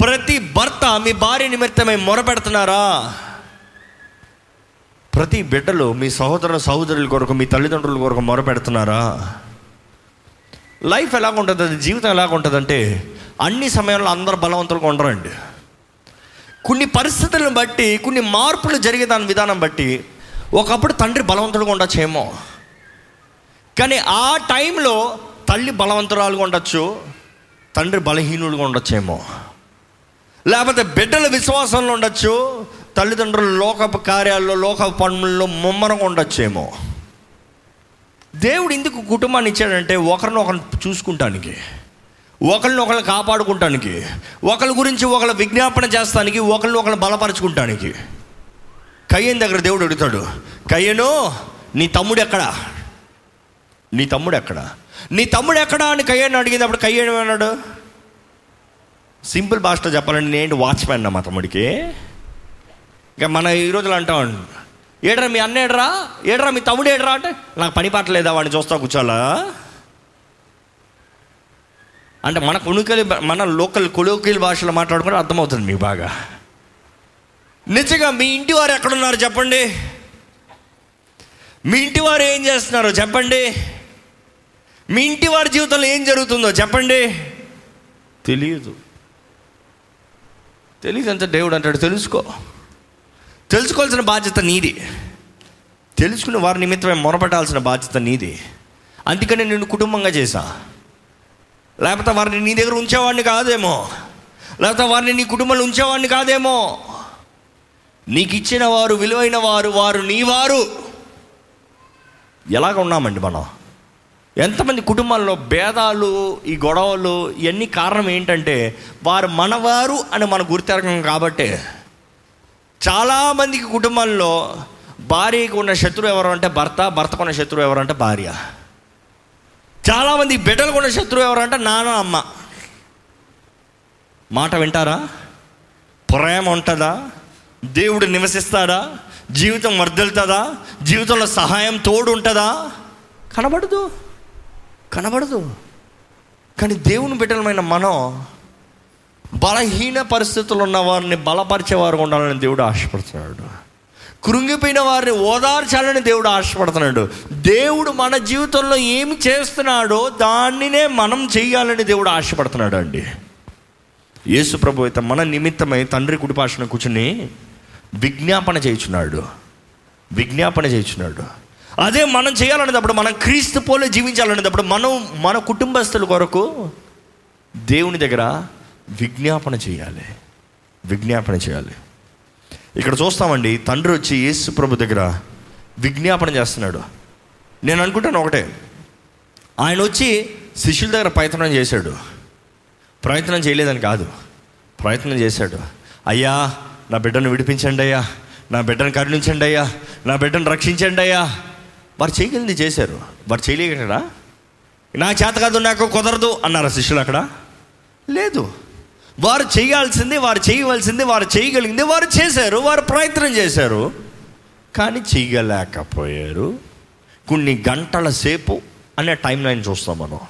ప్రతి భర్త మీ భార్య నిమిత్తమై మొరపెడుతున్నారా? ప్రతి బిడ్డలు మీ సహోదర సహోదరుల కొరకు మీ తల్లిదండ్రుల కొరకు మొరపెడుతున్నారా? లైఫ్ ఎలాగుంటుంది? జీవితం ఎలాగుంటుందంటే అన్ని సమయంలో అందరు బలవంతులుగా ఉండరండి. కొన్ని పరిస్థితులను బట్టి కొన్ని మార్పులు జరిగే దాని విధానం బట్టి ఒకప్పుడు తండ్రి బలవంతుడుగా ఉండొచ్చేమో. కానీ ఆ టైంలో తల్లి బలవంతురాలుగా ఉండొచ్చు తండ్రి బలహీనుడుగా ఉండొచ్చేమో. లేకపోతే బిడ్డల విశ్వాసంలో ఉండొచ్చు తల్లిదండ్రులు లోకపు కార్యాల్లో లోకపు పనుల్లో ముమ్మరంగా ఉండొచ్చేమో. దేవుడు ఎందుకు కుటుంబాన్ని ఇచ్చాడంటే ఒకరిని ఒకరిని చూసుకుంటానికి ఒకరిని ఒకరిని కాపాడుకుంటానికి ఒకరి గురించి ఒకళ్ళ విజ్ఞాపన చేస్తానికి ఒకరిని ఒకరిని బలపరచుకుంటానికి. కయ్యన్ దగ్గర దేవుడు అడుగుతాడు కయ్యను నీ తమ్ముడు ఎక్కడా? నీ తమ్ముడు ఎక్కడా? నీ తమ్ముడు ఎక్కడా? అని కయ్యను అడిగినప్పుడు కయ్యను అన్నాడు సింపుల్ భాషలో చెప్పాలంటే నేను వాచ్మెన్ మా తమ్ముడికి ఇక మన ఈ రోజులు అంటాం ఏడరా మీ అన్న ఏడరా? ఏడరా మీ తమ్ముడు ఏడరా? అంటే నాకు పని పట్టలేదా వాడిని చూస్తా కూర్చోాలా అంటే మన కొనుకలి మన లోకల్ కొలోకిల్ భాషలో మాట్లాడుకుంటే అర్థమవుతుంది మీకు బాగా. నిజంగా మీ ఇంటి వారు ఎక్కడున్నారు చెప్పండి? మీ ఇంటి వారు ఏం చేస్తున్నారో చెప్పండి? మీ ఇంటి వారి జీవితంలో ఏం జరుగుతుందో చెప్పండి? తెలియదు తెలియదు ఎంత దేవుడు అంటాడు తెలుసుకో. తెలుసుకోవాల్సిన బాధ్యత నీది. తెలుసుకున్న వారి నిమిత్తమే మొరపెట్టాల్సిన బాధ్యత నీది. అందుకనే నేను కుటుంబంగా చేశా. లేకపోతే వారిని నీ దగ్గర ఉంచేవాడిని కాదేమో. లేకపోతే వారిని నీ కుటుంబంలో ఉంచేవాడిని కాదేమో. నీకు ఇచ్చిన వారు విలువైన వారు వారు నీ వారు ఎలాగ ఉన్నామండి మనం? ఎంతమంది కుటుంబాల్లో భేదాలు ఈ గొడవలు ఇవన్నీ కారణం ఏంటంటే వారు మనవారు అని మన గుర్తెరగం కాబట్టే. చాలామందికి కుటుంబంలో భార్యకు ఉన్న శత్రువు ఎవరు అంటే భర్త భర్తకు ఉన్న శత్రువు ఎవరు అంటే భార్య. చాలామంది బిడ్డలకు ఉన్న శత్రువు ఎవరు అంటే నాన్న అమ్మ. మాట వింటారా? ప్రేమ ఉంటుందా? దేవుడు నివసిస్తాడా? జీవితం వర్దలుతుందా జీవితంలో సహాయం తోడు ఉంటుందా కనబడదు. కనబడదు. కానీ దేవుని బిడ్డలమైన మనం బలహీన పరిస్థితులు ఉన్న వారిని బలపరిచేవారు ఉండాలని దేవుడు ఆశపడుతున్నాడు. కృంగిపోయిన వారిని ఓదార్చాలని దేవుడు ఆశపడుతున్నాడు. దేవుడు మన జీవితంలో ఏమి చేస్తున్నాడో దాన్నినే మనం చేయాలని దేవుడు ఆశపడుతున్నాడు అండి. యేసు ప్రభు అయితే మన నిమిత్తమై తండ్రి కుడిపాషణ కూర్చుని విజ్ఞాపన చేయుచున్నాడు. విజ్ఞాపన చేయుచున్నాడు. అదే మనం చేయాలనేటప్పుడు మనం క్రీస్తు పోలే జీవించాలనేటప్పుడు మనం మన కుటుంబస్తుల కొరకు దేవుని దగ్గర విజ్ఞాపన చేయాలి. విజ్ఞాపన చేయాలి. ఇక్కడ చూస్తామండి తండ్రి వచ్చి యేసు ప్రభు దగ్గర విజ్ఞాపన చేస్తున్నాడు. నేను అనుకుంటాను ఒకటే. ఆయన వచ్చి శిష్యుల దగ్గర ప్రయత్నం చేశాడు. ప్రయత్నం చేయలేదని కాదు. ప్రయత్నం చేశాడు. అయ్యా నా బిడ్డను విడిపించండి అయ్యా. నా బిడ్డను కరుణించండి అయ్యా. నా బిడ్డను రక్షించండి అయ్యా. వారు చేయగలిగింది చేశారు. వారు చేయలేకడా నా చేత కాదు నాకు కుదరదు అన్నారు శిష్యులు అక్కడ? లేదు. వారు చేయాల్సింది వారు చేయవలసింది వారు చేయగలిగింది వారు చేశారు వారు ప్రయత్నం చేశారు. కానీ చేయలేకపోయారు. కొన్ని గంటల సేపు అనే టైం లైన్ చూస్తాం మనం.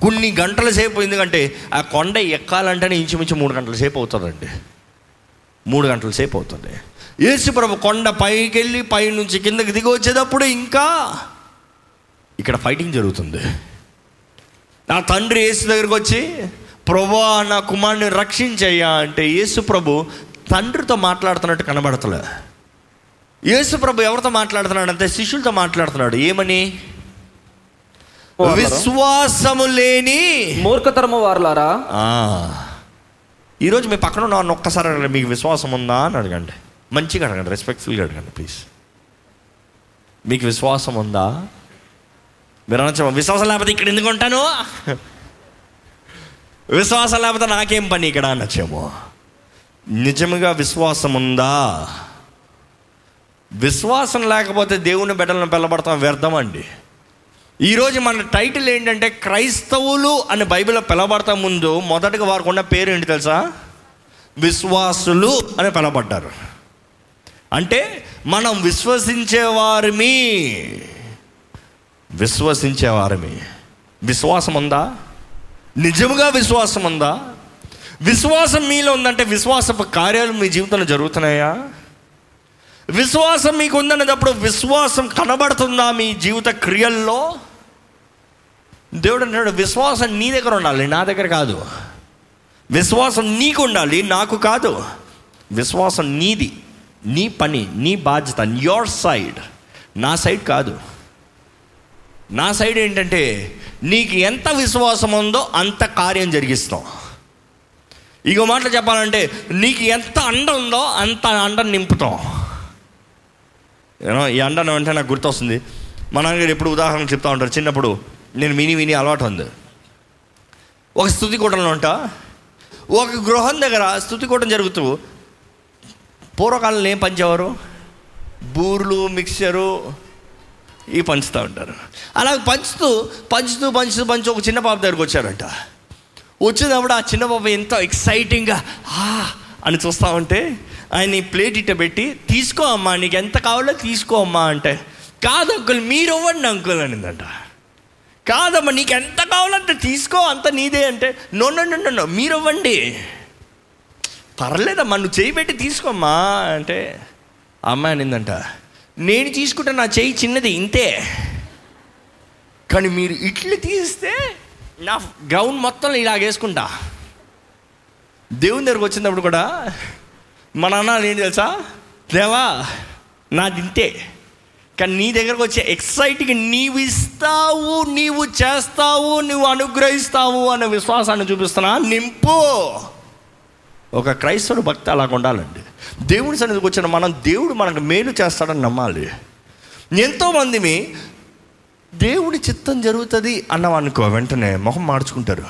కొన్ని గంటల సేపు ఎందుకంటే ఆ కొండ ఎక్కాలంటేనే ఇంచుమించు మూడు గంటల సేపు అవుతుందండి. మూడు గంటల సేపు అవుతుంది. యేసుప్రభు కొండ పైకి వెళ్ళి పై నుంచి కిందకి దిగి వచ్చేటప్పుడు ఇంకా ఇక్కడ ఫైటింగ్ జరుగుతుంది. నా తండ్రి యేసు దగ్గరికి వచ్చి ప్రభా నా కుమారుని రక్షించయ్యా. అంటే యేసు ప్రభు తండ్రితో మాట్లాడుతున్నట్టు కనబడతలే. యేసు ప్రభు ఎవరితో మాట్లాడుతున్నాడు అంటే శిష్యులతో మాట్లాడుతున్నాడు. ఏమని? విశ్వాసము లేని మూర్ఖతరము వారులారా. ఈరోజు మీ పక్కన ఉన్న ఒక్కసారి మీకు విశ్వాసం ఉందా అని అడగండి. మంచిగా అడగండి రెస్పెక్ట్ఫుల్గా అడగండి ప్లీజ్ మీకు విశ్వాసం ఉందా? మీరు అనొచ్చు? విశ్వాసం లేకపోతే ఇక్కడ ఎందుకు ఉంటాను? విశ్వాసం లేకపోతే నాకేం పని ఇక్కడ అనొచ్చేమో? నిజముగా విశ్వాసం ఉందా? విశ్వాసం లేకపోతే దేవుని బిడ్డలను పిలబడతాం వ్యర్థం అండి. ఈరోజు మన టైటిల్ ఏంటంటే క్రైస్తవులు అని బైబిల్లో పిలబడతా ముందు మొదటగా వారికి ఉన్న పేరు ఏంటి తెలుసా? విశ్వాసులు అని పిలబడ్డారు అంటే మనం విశ్వసించేవారిమి. విశ్వసించేవారిమి. విశ్వాసం ఉందా నిజముగా విశ్వాసం ఉందా విశ్వాసం మీలో ఉందంటే విశ్వాసపు కార్యాలు మీ జీవితంలో జరుగుతున్నాయా? విశ్వాసం మీకు ఉందనేటప్పుడు విశ్వాసం కనబడుతుందా మీ జీవిత క్రియల్లో? దేవుడు అంటాడు విశ్వాసం నీ దగ్గర ఉండాలి నా దగ్గర కాదు. విశ్వాసం నీకు ఉండాలి నాకు కాదు. విశ్వాసం నీది. నీ పని నీ బాధ్యత యోర్ సైడ్ నా సైడ్ కాదు. నా సైడ్ ఏంటంటే నీకు ఎంత విశ్వాసం ఉందో అంత కార్యం జరిగిస్తాం. ఇగో మాటలు చెప్పాలంటే నీకు ఎంత అండ ఉందో అంత అండ నింపుతాం. ఈ అండను అంటే నాకు గుర్తొస్తుంది. మా నాన్నగారు ఎప్పుడు ఉదాహరణ చెప్తా ఉంటారు. చిన్నప్పుడు నేను విని విని అలవాటు ఉంది. ఒక స్థుతి కూటంలో ఉంటా. ఒక గృహం దగ్గర స్థుతి కూటం జరుగుతూ పూర్వకాలంలో ఏం పంచేవారు? బూర్లు మిక్సరు ఇవి పంచుతూ ఉంటారు. అలా పంచుతూ పంచుతూ పంచుతూ పంచు ఒక చిన్న పాప దగ్గరికి వచ్చారంట. వచ్చినప్పుడు ఆ చిన్న పాప ఎంత ఎక్సైటింగ్గా అని చూస్తూ ఉంటే ఆయన ప్లేట్ ఇట్ట పెట్టి తీసుకో అమ్మా నీకు ఎంత కావాలో తీసుకో అమ్మా అంటే కాదు అంకుల్ మీరు ఇవ్వండి అంకుల్ అనిందంట. కాదమ్మా నీకు ఎంత కావాలంటే తీసుకో అంత నీదే అంటే no no no no, no మీరు ఇవ్వండి పర్లేదమ్మా నువ్వు చేయి పెట్టి తీసుకోమ్మా అంటే అమ్మాయి అనిందంట నేను తీసుకుంటే నా చేయి చిన్నది ఇంతే. కానీ మీరు ఇట్లు తీస్తే నా గౌన్ మొత్తం ఇలాగేసుకుంటా దేవుని దగ్గరకు వచ్చినప్పుడు కూడా మా నాన్న నేను తెలుసా? దేవా నాది ఇంతే. కానీ నీ దగ్గరకు వచ్చే ఎక్సైట్గా నీవు ఇస్తావు నీవు చేస్తావు నువ్వు అనుగ్రహిస్తావు అనే విశ్వాసాన్ని చూపిస్తున్నా నింపు. ఒక క్రైస్తవుడు భక్తి అలాగ ఉండాలండి. దేవుడి సన్నిధికి వచ్చిన మనం దేవుడు మనకు మేలు చేస్తాడని నమ్మాలి. ఎంతోమంది దేవుడి చిత్తం జరుగుతుంది అన్నవనుకో వెంటనే మొహం మార్చుకుంటారు.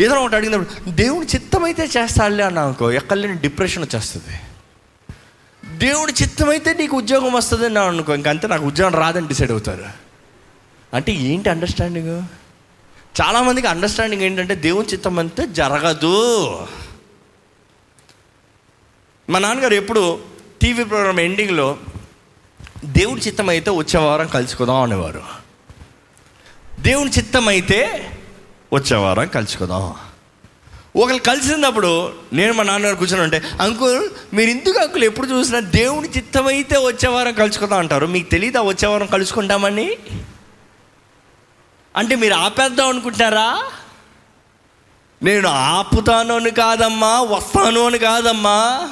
ఏదైనా ఒకటి అడిగినప్పుడు దేవుడి చిత్తం అయితే చేస్తాడులే అన్నానుకో ఎక్కడలేని డిప్రెషన్ వచ్చేస్తుంది దేవుడి చిత్తం అయితే నీకు ఉద్యోగం వస్తుంది అని అనుకో ఇంకంతే నాకు ఉద్యోగం రాదని డిసైడ్ అవుతారు. అంటే ఏంటి అండర్స్టాండింగ్ చాలామందికి అండర్స్టాండింగ్ ఏంటంటే దేవుని చిత్తం అంతే జరగదు. మా నాన్నగారు ఎప్పుడు టీవీ ప్రోగ్రామ్ ఎండింగ్లో దేవుడి చిత్తం అయితే వచ్చే వారం కలుసుకుందాం అనేవారు. దేవుని చిత్తం అయితే వచ్చే వారం కలుసుకుందాం. ఒకరు కలిసినప్పుడు నేను మా నాన్నగారు కూర్చొని ఉంటే అంకుల్ మీరు ఎందుకు అంకుల్ ఎప్పుడు చూసినా దేవుని చిత్తం అయితే వచ్చే వారం కలుసుకుందాం అంటారు? మీకు తెలియదా వచ్చే వారం కలుసుకుంటామని? అంటే మీరు ఆపేద్దాం అనుకుంటారా? నేను ఆపుతాను అని కాదమ్మా వస్తాను అని కాదమ్మా.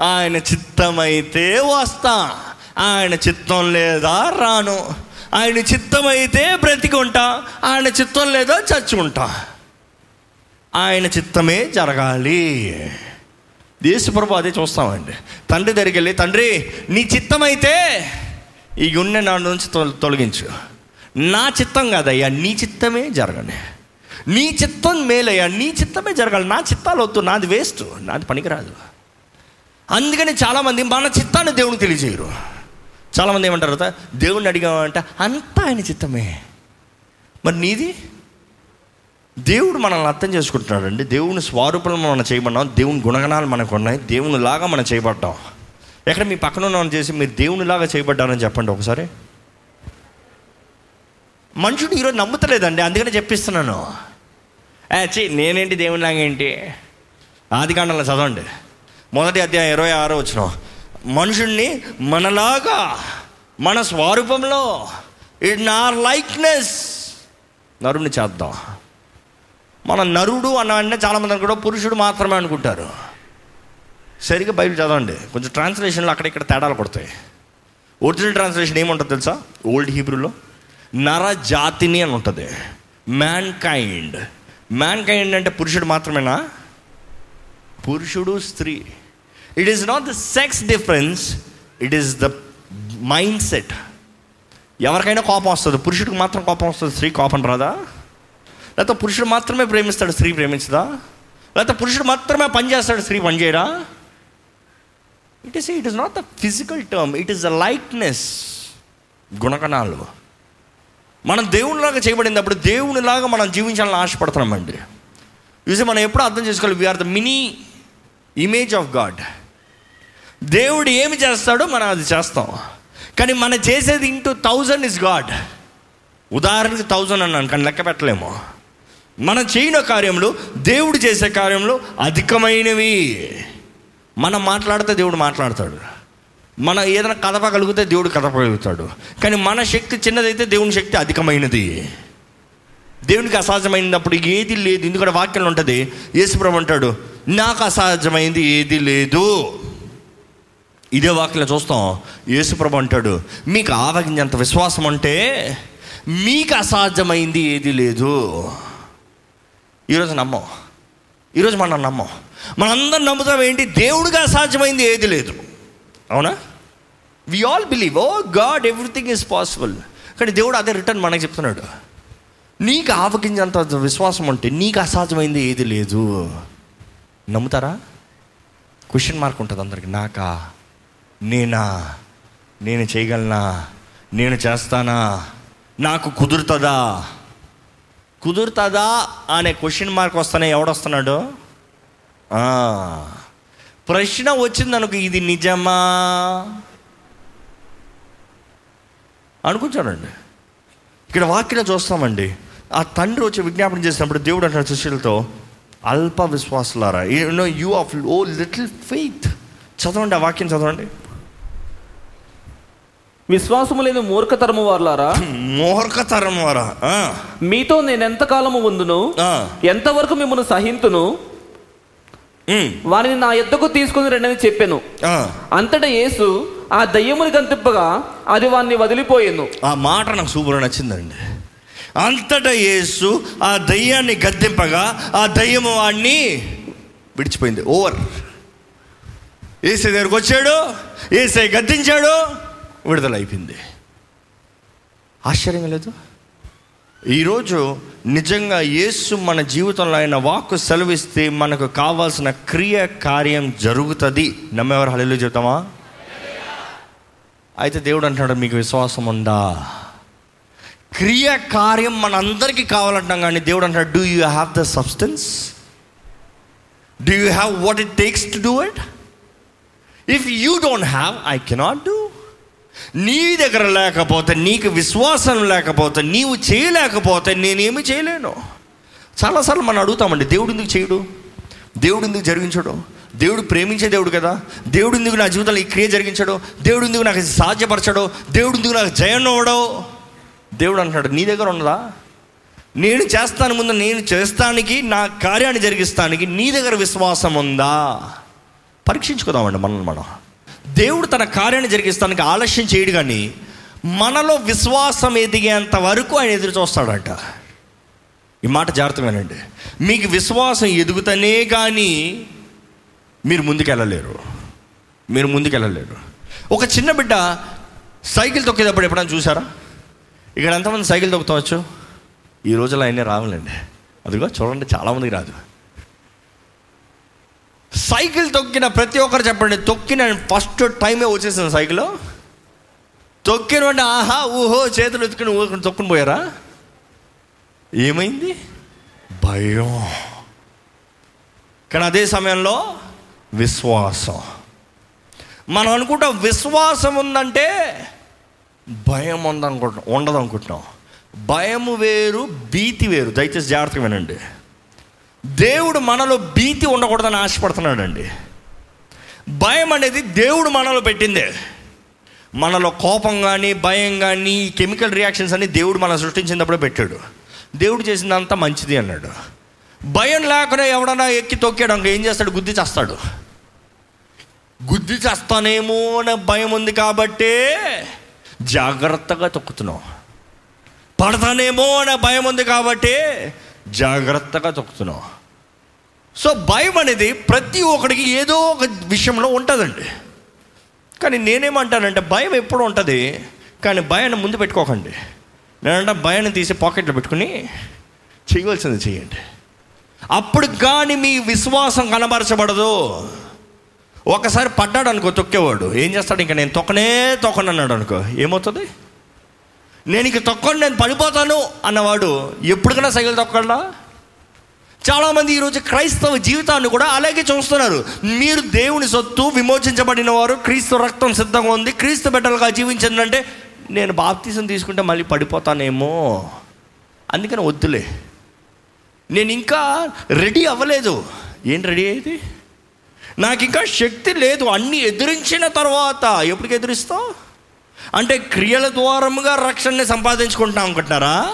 ఆయన చిత్తమైతే వస్తా ఆయన చిత్తం లేదా రాను. ఆయన చిత్తమైతే బ్రతికుంటా ఆయన చిత్తం లేదా చచ్చుకుంటా. ఆయన చిత్తమే జరగాలి. దేశప్రభు అదే చూస్తామండి. తండ్రి దగ్గరికి వెళ్ళి తండ్రి నీ చిత్తమైతే ఈ గుండె నా నుంచి తొలగించు. నా చిత్తం కాదయ్యా నీ చిత్తమే జరగని. నీ చిత్తం మేలయ్యా నీ చిత్తమే జరగాలి. నా చిత్తాలు వద్దు నాది వేస్ట్ నాది పనికిరాదు. అందుకని చాలామంది మన చిత్తాన్ని దేవునికి తెలియజేయరు. చాలామంది ఏమంటారు దేవుణ్ణి అడిగామంటే అంతా ఆయన చిత్తమే. మరి నీది? దేవుడు మనల్ని అర్థం చేసుకుంటున్నాడండి. దేవుని స్వరూపంలో మనం చేయబడ్డాం దేవుని గుణగణాలు మనకు ఉన్నాయి దేవుని లాగా మనం చేయబడ్డాం. ఎక్కడ మీ పక్కన ఉన్న చేసి మీరు దేవునిలాగా చేయబడ్డారని చెప్పండి ఒకసారి. మనుషుడు ఈరోజు నమ్ముతలేదండి అందుకనే చెప్పిస్తున్నాను. ఏ చి నేనేంటి దేవునిలాగా ఏంటి? ఆది కాండంలో చదవండి. మొదటి అధ్యాయం ఇరవై ఆరో వచ్చిన మనుషుణ్ణి మనలాగా మన స్వరూపంలో ఇన్ ఆర్ లైక్నెస్ నరుణ్ణి చేద్దాం. మన నరుడు అన్న అంటే చాలామంది అనుకుంటా పురుషుడు మాత్రమే అనుకుంటారు. సరిగ్గా బైబిల్ చదవండి. కొంచెం ట్రాన్స్లేషన్లో అక్కడ ఇక్కడ తేడాలు పడతాయి. ఒరిజినల్ ట్రాన్స్లేషన్ ఏముంటుంది తెలుసా? ఓల్డ్ హీబ్రూలో నరజాతిని అని ఉంటుంది. మ్యాన్ కైండ్ మ్యాన్ కైండ్ అంటే పురుషుడు మాత్రమేనా? పురుషుడు స్త్రీ. It is not the sex difference it is the mind set ఎవరికైనా కోపం వస్తుంది. పురుషుడికి మాత్రం కోపం వస్తుంది స్త్రీ కోపం రాదా? లేకపోతే పురుషుడు మాత్రమే ప్రేమిస్తాడు స్త్రీ ప్రేమించదా? లేకపోతే పురుషుడు మాత్రమే పని చేస్తాడు స్త్రీ పనిచేయరా it is it is not the physical term it is the likeness గుణగణాలు. మనం దేవునిలాగా చేయబడినప్పుడు దేవునిలాగా మనం జీవించాలని ఆశపడుతున్నామండి చూసి మనం ఎప్పుడు అర్థం చేసుకోవాలి we are the mini image of God దేవుడు ఏమి చేస్తాడో మనం అది చేస్తాం. కానీ మనం చేసేది ఇంటూ థౌజండ్ ఇస్ గాడ్ ఉదాహరణకి థౌజండ్ అన్నాను కానీ లెక్క పెట్టలేము. మనం చేయని కార్యంలో దేవుడు చేసే కార్యంలో అధికమైనవి. మనం మాట్లాడితే దేవుడు మాట్లాడతాడు. మనం ఏదైనా కదపగలిగితే దేవుడు కదపగలుగుతాడు కానీ మన శక్తి చిన్నదైతే దేవుని శక్తి అధికమైనది. దేవునికి అసహజమైనప్పుడు ఏది లేదు. ఎందుకంటే వాక్యంలో ఉంటుంది యేసుప్రభు అంటాడు నాకు అసహజమైంది ఏది లేదు. ఇదే వాక్యం చూస్తాం. యేసుప్రభు అంటాడు మీకు ఆవగించేంత విశ్వాసం అంటే మీకు అసాధ్యమైంది ఏది లేదు. ఈరోజు నమ్మం. ఈరోజు మనం నమ్మం. మనందరం నమ్ముతాం ఏంటి? దేవుడిగా అసాధ్యమైంది ఏది లేదు. అవునా? We all believe oh God everything is possible కానీ దేవుడు అదే రిటర్న్ మనకి చెప్తున్నాడు. నీకు ఆవగించేంత విశ్వాసం ఉంటే నీకు అసాధ్యమైంది ఏది లేదు. నమ్ముతారా? క్వశ్చన్ మార్క్ ఉంటుంది అందరికి. నాకా? నేనా? నేను చేయగలనా? నేను చేస్తానా? నాకు కుదురుతుందా? కుదురుతుందా? అనే క్వశ్చన్ మార్క్ వస్తానే ఎవడొస్తున్నాడు? ప్రశ్న వచ్చిందనుకో ఇది నిజమా? అనుకుంటానండి ఇక్కడ వాక్యం చూస్తామండి. ఆ తండ్రి వచ్చి విజ్ఞాపన చేసినప్పుడు దేవుడు అంటాడు శిష్యులతో అల్ప విశ్వాసులారా no you of o little faith చదవండి ఆ వాక్యం చదవండి. విశ్వాసము లేని మూర్ఖతరము వారులారా? మూర్ఖతరం వారా మీతో నేను ఎంతకాలము ఉందును? ఆ, ఎంతవరకు మిమ్మల్ని సహింతును? వారిని నా ఎద్దకు తీసుకుని రండని చెప్పాను. అంతటా యేసు ఆ దయ్యముని గంతిప్పగా అది వారిని వదిలిపోయాను. ఆ మాట నాకు సూపర్ నచ్చిందండి. అంతటా యేసు ఆ దయ్యాన్ని గద్దెంపగా ఆ దయ్యము వాడిని విడిచిపోయింది. ఓవర్ ఏసై దగ్గరకు వచ్చాడు. ఏసై గద్దించాడు. విడుదల అయిపోయింది ఆశ్చర్యం లేదు? ఈరోజు నిజంగా యేసు మన జీవితంలో ఆయన వాక్కు సెలవిస్తే మనకు కావాల్సిన క్రియ కార్యం జరుగుతుంది. నమ్మేవారు హళలు చెప్తామా? అయితే దేవుడు అంటున్నాడు మీకు విశ్వాసం ఉందా? క్రియ కార్యం మనందరికీ కావాలంటాం కానీ దేవుడు అంటాడు do you have the substance do you have what it takes to do it if you don't have I cannot do నీ దగ్గర లేకపోతే నీకు విశ్వాసం లేకపోతే నీవు చేయలేకపోతే నేనేమి చేయలేను. చాలాసార్లు మనం అడుగుతామండి దేవుడు ఎందుకు చేయడు? దేవుడు ఎందుకు జరిగించడు? దేవుడు ప్రేమించే దేవుడు కదా? దేవుడు ఎందుకు నా జీవితంలో ఈ క్రియ జరిగించడు? దేవుడు ఎందుకు నాకు సాధ్యపరచడు? దేవుడు ఎందుకు నాకు జయం అవ్వడో దేవుడు అంటున్నాడు నీ దగ్గర ఉన్నదా? నేను చేస్తాను ముందు నేను చేస్తానికి నా కార్యాన్ని జరిగిస్తానికి నీ దగ్గర విశ్వాసం ఉందా? పరీక్షించుకుందామండి మనల్ని మనం. దేవుడు తన కార్యాన్ని జరిగిస్తానికి ఆలస్యం చేయడు కానీ మనలో విశ్వాసం ఎదిగేంత వరకు ఆయన ఎదురు చూస్తాడంట. ఈ మాట జాగ్రత్తగానండి మీకు విశ్వాసం ఎదుగుతనే కానీ మీరు ముందుకెళ్ళలేరు. మీరు ముందుకెళ్ళలేరు. ఒక చిన్న బిడ్డ సైకిల్ తొక్కేటప్పుడు ఎప్పుడైనా చూసారా ఇక్కడ ఎంతమంది సైకిల్ తొక్కుతావచ్చు? ఈ రోజుల్లో ఆయనే రావాలండి. అదిగో చూడండి చాలామందికి రాదు. సైకిల్ తొక్కిన ప్రతి ఒక్కరు చెప్పండి తొక్కిన ఫస్ట్ టైమే వచ్చేసింది సైకిల్? తొక్కిన వెంటనే ఆహా ఊహో చేతులు ఎత్తుకుని ఊరుకుని తొక్కుని పోయారా? ఏమైంది? భయం. కానీ అదే సమయంలో విశ్వాసం. మనం అనుకుంటాం విశ్వాసం ఉందంటే భయం ఉందనుకుంటున్నాం ఉండదు అనుకుంటున్నాం భయము వేరు భీతి వేరు. దయచేసి జాగ్రత్తగా వినండి. దేవుడు మనలో భీతి ఉండకూడదని ఆశపడుతున్నాడండి. భయం అనేది దేవుడు మనలో పెట్టిందే. మనలో కోపం కానీ భయం కానీ కెమికల్ రియాక్షన్స్ అన్ని దేవుడు మనం సృష్టించినప్పుడే పెట్టాడు. దేవుడు చేసిందంతా మంచిది అన్నాడు. భయం లేకుండా ఎవడన్నా ఎక్కి తొక్కాడు ఇంకా ఏం చేస్తాడు? గుద్ది చేస్తాడు. గుద్ది చేస్తానేమో అనే భయం ఉంది కాబట్టే జాగ్రత్తగా తొక్కుతున్నాం పడతానేమో అనే భయం ఉంది కాబట్టి జాగ్రత్తగా తొక్కుతున్నావు సో భయం అనేది ప్రతి ఒక్కడికి ఏదో ఒక విషయంలో ఉంటుందండి. కానీ నేనేమంటానంటే భయం ఎప్పుడు ఉంటుంది కానీ భయాన్ని ముందు పెట్టుకోకండి. నేనంటే భయాన్ని తీసి పాకెట్లో పెట్టుకుని చేయవలసింది చేయండి. అప్పుడు కానీ మీ విశ్వాసం కనబరచబడదు. ఒకసారి పడ్డాడు అనుకో తొక్కేవాడు. ఏం చేస్తాడు? ఇంకా నేను తొక్కనే తొక్కను అన్నాడు అనుకో ఏమవుతుంది? నేను ఇక తొక్కండి నేను పడిపోతాను అన్నవాడు ఎప్పటికైనా సైకిల్ తొక్కడా? చాలామంది ఈరోజు క్రైస్తవ జీవితాన్ని కూడా అలాగే చూస్తున్నారు. మీరు దేవుని సొత్తు విమోచించబడిన వారు క్రీస్తు రక్తం సిద్ధంగా ఉంది క్రీస్తు బిడ్డలుగా జీవించిందంటే నేను బాప్తీసం తీసుకుంటే మళ్ళీ పడిపోతానేమో. అందుకని వద్దులే. నేను ఇంకా రెడీ అవ్వలేదు. ఏం రెడీ అయ్యేది? నాకు ఇంకా శక్తి లేదు. అన్ని ఎదిరించిన తర్వాత ఎప్పటికి ఎదురిస్తావు? అంటే క్రియల ద్వారముగా రక్షణని సంపాదించుకుంటున్నాం అనుకుంటున్నారా?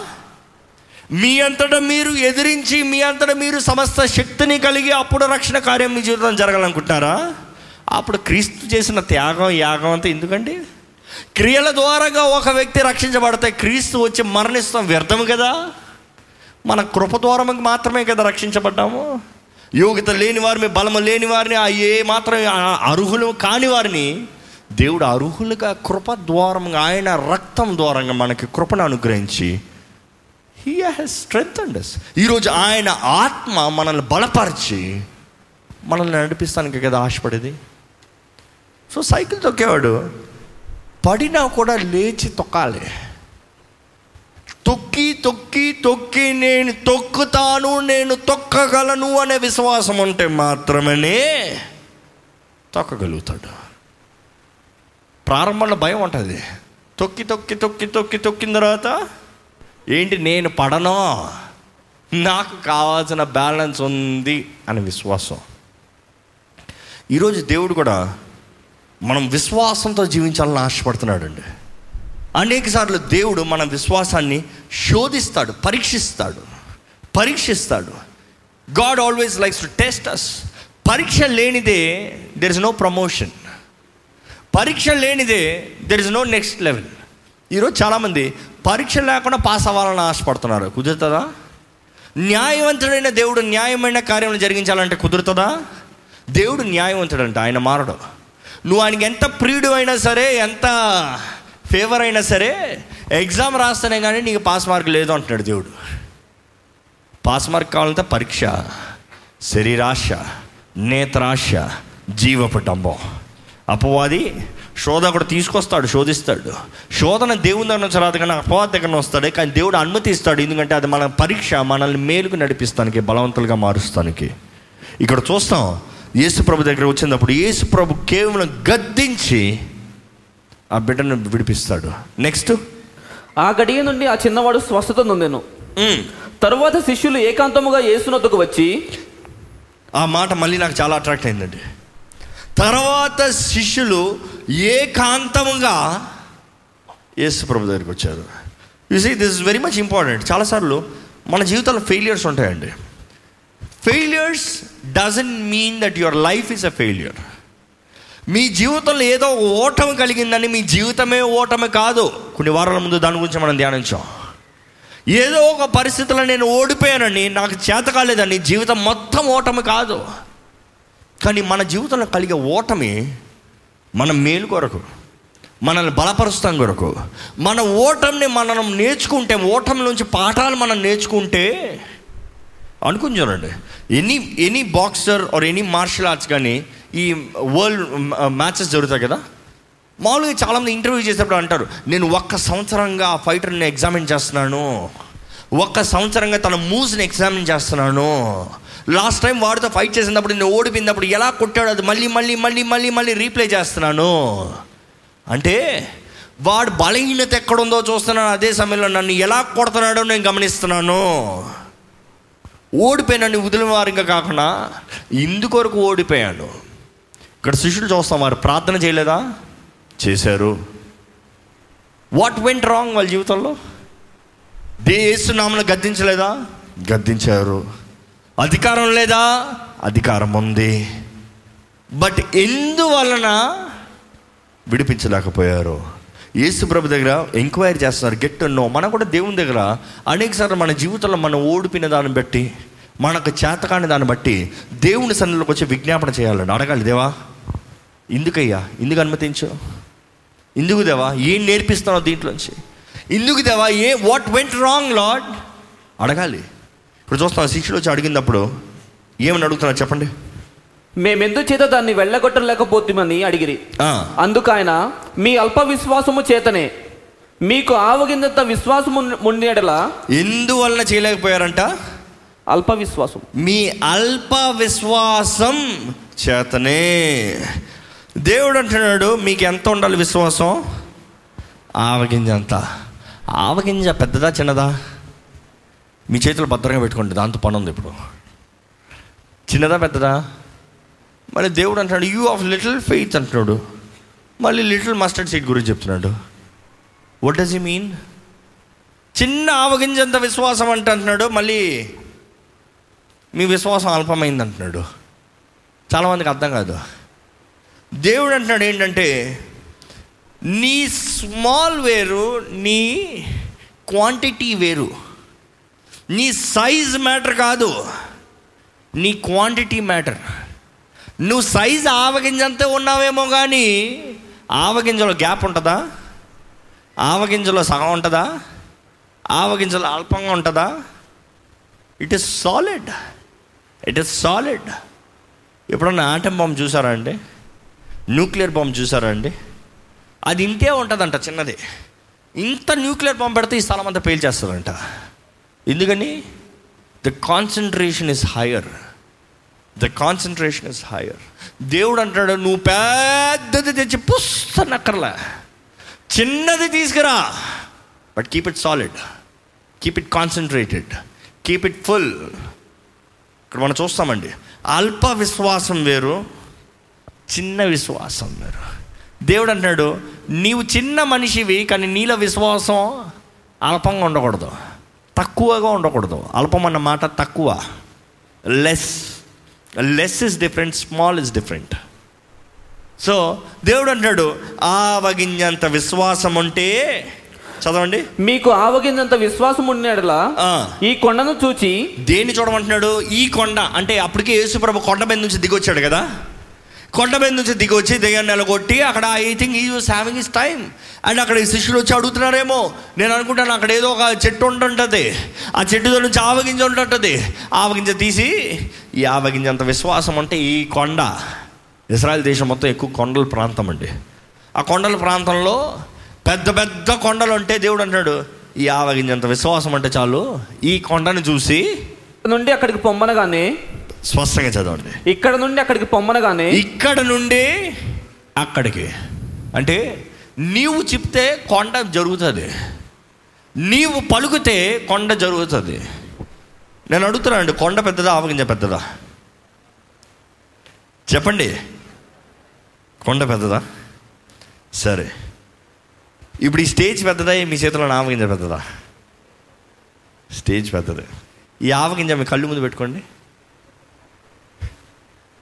మీ అంతటా మీరు ఎదిరించి మీ అంతటా మీరు సమస్త శక్తిని కలిగి అప్పుడు రక్షణ కార్యం మీ జీవితం జరగాలనుకుంటున్నారా? అప్పుడు క్రీస్తు చేసిన త్యాగం యాగం అంతా ఎందుకండి? క్రియల ద్వారాగా ఒక వ్యక్తి రక్షించబడితే క్రీస్తు వచ్చి మరణిస్తాం వ్యర్థము కదా? మన కృప ద్వారముకి మాత్రమే కదా రక్షించబడ్డాము. యోగ్యత లేని వారిని బలము లేని వారిని ఏ మాత్రం అర్హులు కాని వారిని దేవుడు అర్హులుగా కృప ద్వారంగా ఆయన రక్తం ద్వారంగా మనకి కృపను అనుగ్రహించి హీ హ్యాస్ స్ట్రెంగ్త్ అండ్ ఈరోజు ఆయన ఆత్మ మనల్ని బలపరిచి మనల్ని నడిపిస్తానికి కదా ఆశపడేది? సో సైకిల్ తొక్కేవాడు పడినా కూడా లేచి తొక్కాలి. తొక్కి తొక్కి తొక్కి నేను తొక్కుతాను నేను తొక్కగలను అనే విశ్వాసం ఉంటే మాత్రమే తొక్కగలుగుతాడు. ప్రారంభంలో భయం ఉంటుంది. తొక్కి తొక్కి తొక్కి తొక్కి తొక్కిన తర్వాత ఏంటి నేను పడను? నాకు కావాల్సిన బ్యాలెన్స్ ఉంది అనే విశ్వాసం. ఈరోజు దేవుడు కూడా మనం విశ్వాసంతో జీవించాలని ఆశపడుతున్నాడండి. అనేకసార్లు దేవుడు మన విశ్వాసాన్ని శోధిస్తాడు పరీక్షిస్తాడు పరీక్షిస్తాడు. God always likes to test us పరీక్ష లేనిదే దెర్ ఇస్ నో ప్రమోషన్ పరీక్ష లేనిదే there is no next level ఈరోజు చాలామంది పరీక్ష లేకుండా పాస్ అవ్వాలని ఆశపడుతున్నారు. కుదురుతుందా? న్యాయవంతుడైన దేవుడు న్యాయమైన కార్యం జరిగించాలంటే కుదురుతుందా? దేవుడు న్యాయవంతుడంట ఆయన మారడు. నువ్వు ఆయనకి ఎంత ప్రియుడు అయినా సరే ఎంత ఫేవర్ అయినా సరే ఎగ్జామ్ రాస్తేనే కానీ నీకు పాస్ మార్క్ లేదు అంటున్నాడు దేవుడు. పాస్ మార్క్ కావాలంటే పరీక్ష శరీరాశ నేత్రాశ జీవపు డంబం అపవాది శోధకుడు తీసుకొస్తాడు శోధిస్తాడు. శోధన దేవుని దగ్గర నుంచి రాదు కానీ అపవాది దగ్గర వస్తాడు కానీ దేవుడు అనుమతిస్తాడు. ఎందుకంటే అది మన పరీక్ష మనల్ని మేలుకు నడిపిస్తానికి బలవంతులుగా మారుస్తానికి. ఇక్కడ చూస్తాం యేసు ప్రభు దగ్గర వచ్చినప్పుడు యేసు ప్రభు కేవలం గద్దించి ఆ బిడ్డను విడిపిస్తాడు. నెక్స్ట్ ఆ గడియ నుండి ఆ చిన్నవాడు స్వస్థత నొందెను. తరువాత శిష్యులు ఏకాంతముగా యేసునొద్దకు వచ్చి ఆ మాట మళ్ళీ నాకు చాలా అట్రాక్ట్ అయిందండి. తర్వాత శిష్యులు ఏకాంతంగా యేసు ప్రభు దగ్గరికి వచ్చారు. You see this is very much important చాలాసార్లు మన జీవితంలో ఫెయిలియర్స్ ఉంటాయండి. Failures doesn't mean that your life is a failure మీ జీవితంలో ఏదో ఓటమి కలిగిందని మీ జీవితమే ఓటమి కాదు. కొన్ని వారాల ముందు దాని గురించి మనం ధ్యానించాం. ఏదో ఒక పరిస్థితిలో నేను ఓడిపోయానని నాకు చేత కాలేదని జీవితం మొత్తం ఓటమి కాదు. కానీ మన జీవితంలో కలిగే ఓటమి మన మేలు కొరకు మనల్ని బలపరుస్తాం కొరకు. మన ఓటమిని మనం నేర్చుకుంటే ఓటమి నుంచి పాఠాలు మనం నేర్చుకుంటే అనుకుని చూడండి. Any any boxer or any martial arts కానీ ఈ వరల్డ్ మ్యాచెస్ జరుగుతాయి కదా? మామూలుగా చాలామంది ఇంటర్వ్యూ చేసేటప్పుడు అంటారు నేను ఒక్క సంవత్సరంగా ఆ ఫైటర్ని ఎగ్జామిన్ చేస్తున్నాను. ఒక్క సంవత్సరంగా తన మూవ్స్ని ఎగ్జామిన్ చేస్తున్నాను. లాస్ట్ టైం వాడితో ఫైట్ చేసినప్పుడు నేను ఓడిపోయినప్పుడు ఎలా కొట్టాడు అది మళ్ళీ మళ్ళీ మళ్ళీ మళ్ళీ మళ్ళీ రీప్లే చేస్తున్నాను. అంటే వాడు బలహీనత ఎక్కడుందో చూస్తున్నాను అదే సమయంలో నన్ను ఎలా కొడుతున్నాడో నేను గమనిస్తున్నాను. ఓడిపోయినని వదిలిన వారిగా కాకుండా ఇందుకొరకు ఓడిపోయాను. ఇక్కడ శిష్యులు చూస్తాం వారు ప్రార్థన చేయలేదా? చేశారు. వాట్ వెంట్ రాంగ్ వాళ్ళ జీవితంలో? దేశనామను గద్దించలేదా? గద్దించారు. అధికారం లేదా? అధికారం ఉంది. బట్ ఎందువలన విడిపించలేకపోయారు? యేసు ప్రభు దగ్గర ఎంక్వైరీ చేస్తున్నారు. Get no. మనం కూడా దేవుని దగ్గర అనేకసార్లు మన జీవితంలో మనం ఓడిపోయిన దాన్ని బట్టి మనకు చేతకాని దాన్ని బట్టి దేవుని సన్నిధిలోకి వచ్చి విజ్ఞాపన చేయాలండి. అడగాలి దేవా ఎందుకయ్యా? ఎందుకు అనుమతించు? ఎందుకు దేవా? ఏం నేర్పిస్తున్నావు దీంట్లోంచి? ఎందుకు దేవా? A what went wrong Lord అడగాలి. ఇప్పుడు చూస్తాం శిష్యులు వచ్చి అడిగినప్పుడు ఏమని అడుగుతున్నారు చెప్పండి. మేమెందు చేత దాన్ని వెళ్ళగొట్టలేకపోతుమని అడిగిరి. అందుకు ఆయన మీ అల్ప విశ్వాసము చేతనే మీకు ఆవగిందంత విశ్వాసము ముండేడల ఎందువలన చేయలేకపోయారంట? అల్ప విశ్వాసం మీ అల్ప విశ్వాసం చేతనే. దేవుడు అంటున్నాడు మీకు ఎంత ఉండాలి విశ్వాసం? ఆవగింజ అంత. ఆవగింజ పెద్దదా చిన్నదా? మీ చేతులు భద్రంగా పెట్టుకోండి దాంతో పని ఉంది ఇప్పుడు. చిన్నదా పెద్దదా? మళ్ళీ దేవుడు అంటున్నాడు యూ ఆఫ్ లిటిల్ ఫెయిత్ అంటున్నాడు. మళ్ళీ లిటిల్ మస్టర్డ్ సీడ్ గురించి చెప్తున్నాడు. వాట్ డస్ యూ మీన్ చిన్న ఆవగింజంత విశ్వాసం అంటే అంటున్నాడు మళ్ళీ మీ విశ్వాసం అల్పమైంది అంటున్నాడు. చాలామందికి అర్థం కాదు. దేవుడు అంటున్నాడు ఏంటంటే నీ స్మాల్ వేరు నీ క్వాంటిటీ వేరు. నీ సైజ్ మ్యాటర్ కాదు. నీ క్వాంటిటీ మ్యాటర్ నువ్వు సైజ్ ఆవగింజంతే ఉన్నావేమో కానీ ఆవగింజలో గ్యాప్ ఉంటుందా? ఆవగింజలో సగం ఉంటుందా? ఆవగింజలో అల్పంగా ఉంటుందా? It is solid it is solid ఎప్పుడన్నా ఆటం బాంబు చూసారా అండి? న్యూక్లియర్ బాంబు చూసారా అండి? అది ఇంతే ఉంటుందంట చిన్నది. ఇంత న్యూక్లియర్ బాంబు పెడితే ఈ స్థలం అంతా పేల్చేస్తుందంట ఎందుకని? The concentration is higher the concentration is higher దేవుడు అంటాడు నువ్వు పెద్దది తెచ్చి పుస్తనక్కర్లే చిన్నది తీసుకురా. But keep it solid keep it concentrated keep it full ఇక్కడ మనం చూస్తామండి. అల్ప విశ్వాసం వేరు చిన్న విశ్వాసం వేరు. దేవుడు అంటున్నాడు నీవు చిన్న మనిషివి కానీ నీలో విశ్వాసం అల్పంగా ఉండకూడదు. తక్కువగా ఉండకూడదు. అల్పం అన్న మాట తక్కువ. Less less is different small is different so దేవుడు అంటాడు ఆవగింజంత విశ్వాసం ఉంటే చదవండి. మీకు ఆవగింజంత విశ్వాసం ఆ. ఈ కొండను చూచి దేన్ని చూడమంటున్నాడు? ఈ కొండ. అంటే అప్పటికే యేసుప్రభు కొండ మీద నుంచి దిగొచ్చాడు కదా? కొండ మీద నుంచి దిగొచ్చి దెయ్యాన్ని నెలగొట్టి అక్కడ I think he was having his time and అక్కడ ఈ శిష్యులు వచ్చి అడుగుతున్నారేమో నేను అనుకుంటాను అక్కడ ఏదో ఒక చెట్టు ఉంటుంటుంది. ఆ చెట్టుతో నుంచి ఆవగింజ ఉంటుంటుంది. ఆవగింజ తీసి ఈ ఆవగింజ అంత విశ్వాసం అంటే ఈ కొండ. ఇస్రాయల్ దేశం మొత్తం ఎక్కువ కొండల ప్రాంతం అండి. ఆ కొండల ప్రాంతంలో పెద్ద పెద్ద కొండలు ఉంటే దేవుడు అంటాడు ఈ ఆవగింజంత విశ్వాసం అంటే చాలు. ఈ కొండను చూసి నుండి అక్కడికి పొమ్మనగానే స్పష్టంగా చదవండి. ఇక్కడ నుండి అక్కడికి పొమ్మనగానే ఇక్కడ నుండి అక్కడికి. అంటే నీవు చెప్తే కొండ జరుగుతుంది. నీవు పలుకుతే కొండ జరుగుతుంది. నేను అడుగుతున్నానండి కొండ పెద్దదా ఆవగింజ పెద్దదా? చెప్పండి. కొండ పెద్దదా? సరే. ఇప్పుడు ఈ స్టేజ్ పెద్దదా మీ చేతిలో ఆవగింజ పెద్దదా? స్టేజ్ పెద్దది. ఈ ఆవగింజ మీ కళ్ళు ముందు పెట్టుకోండి.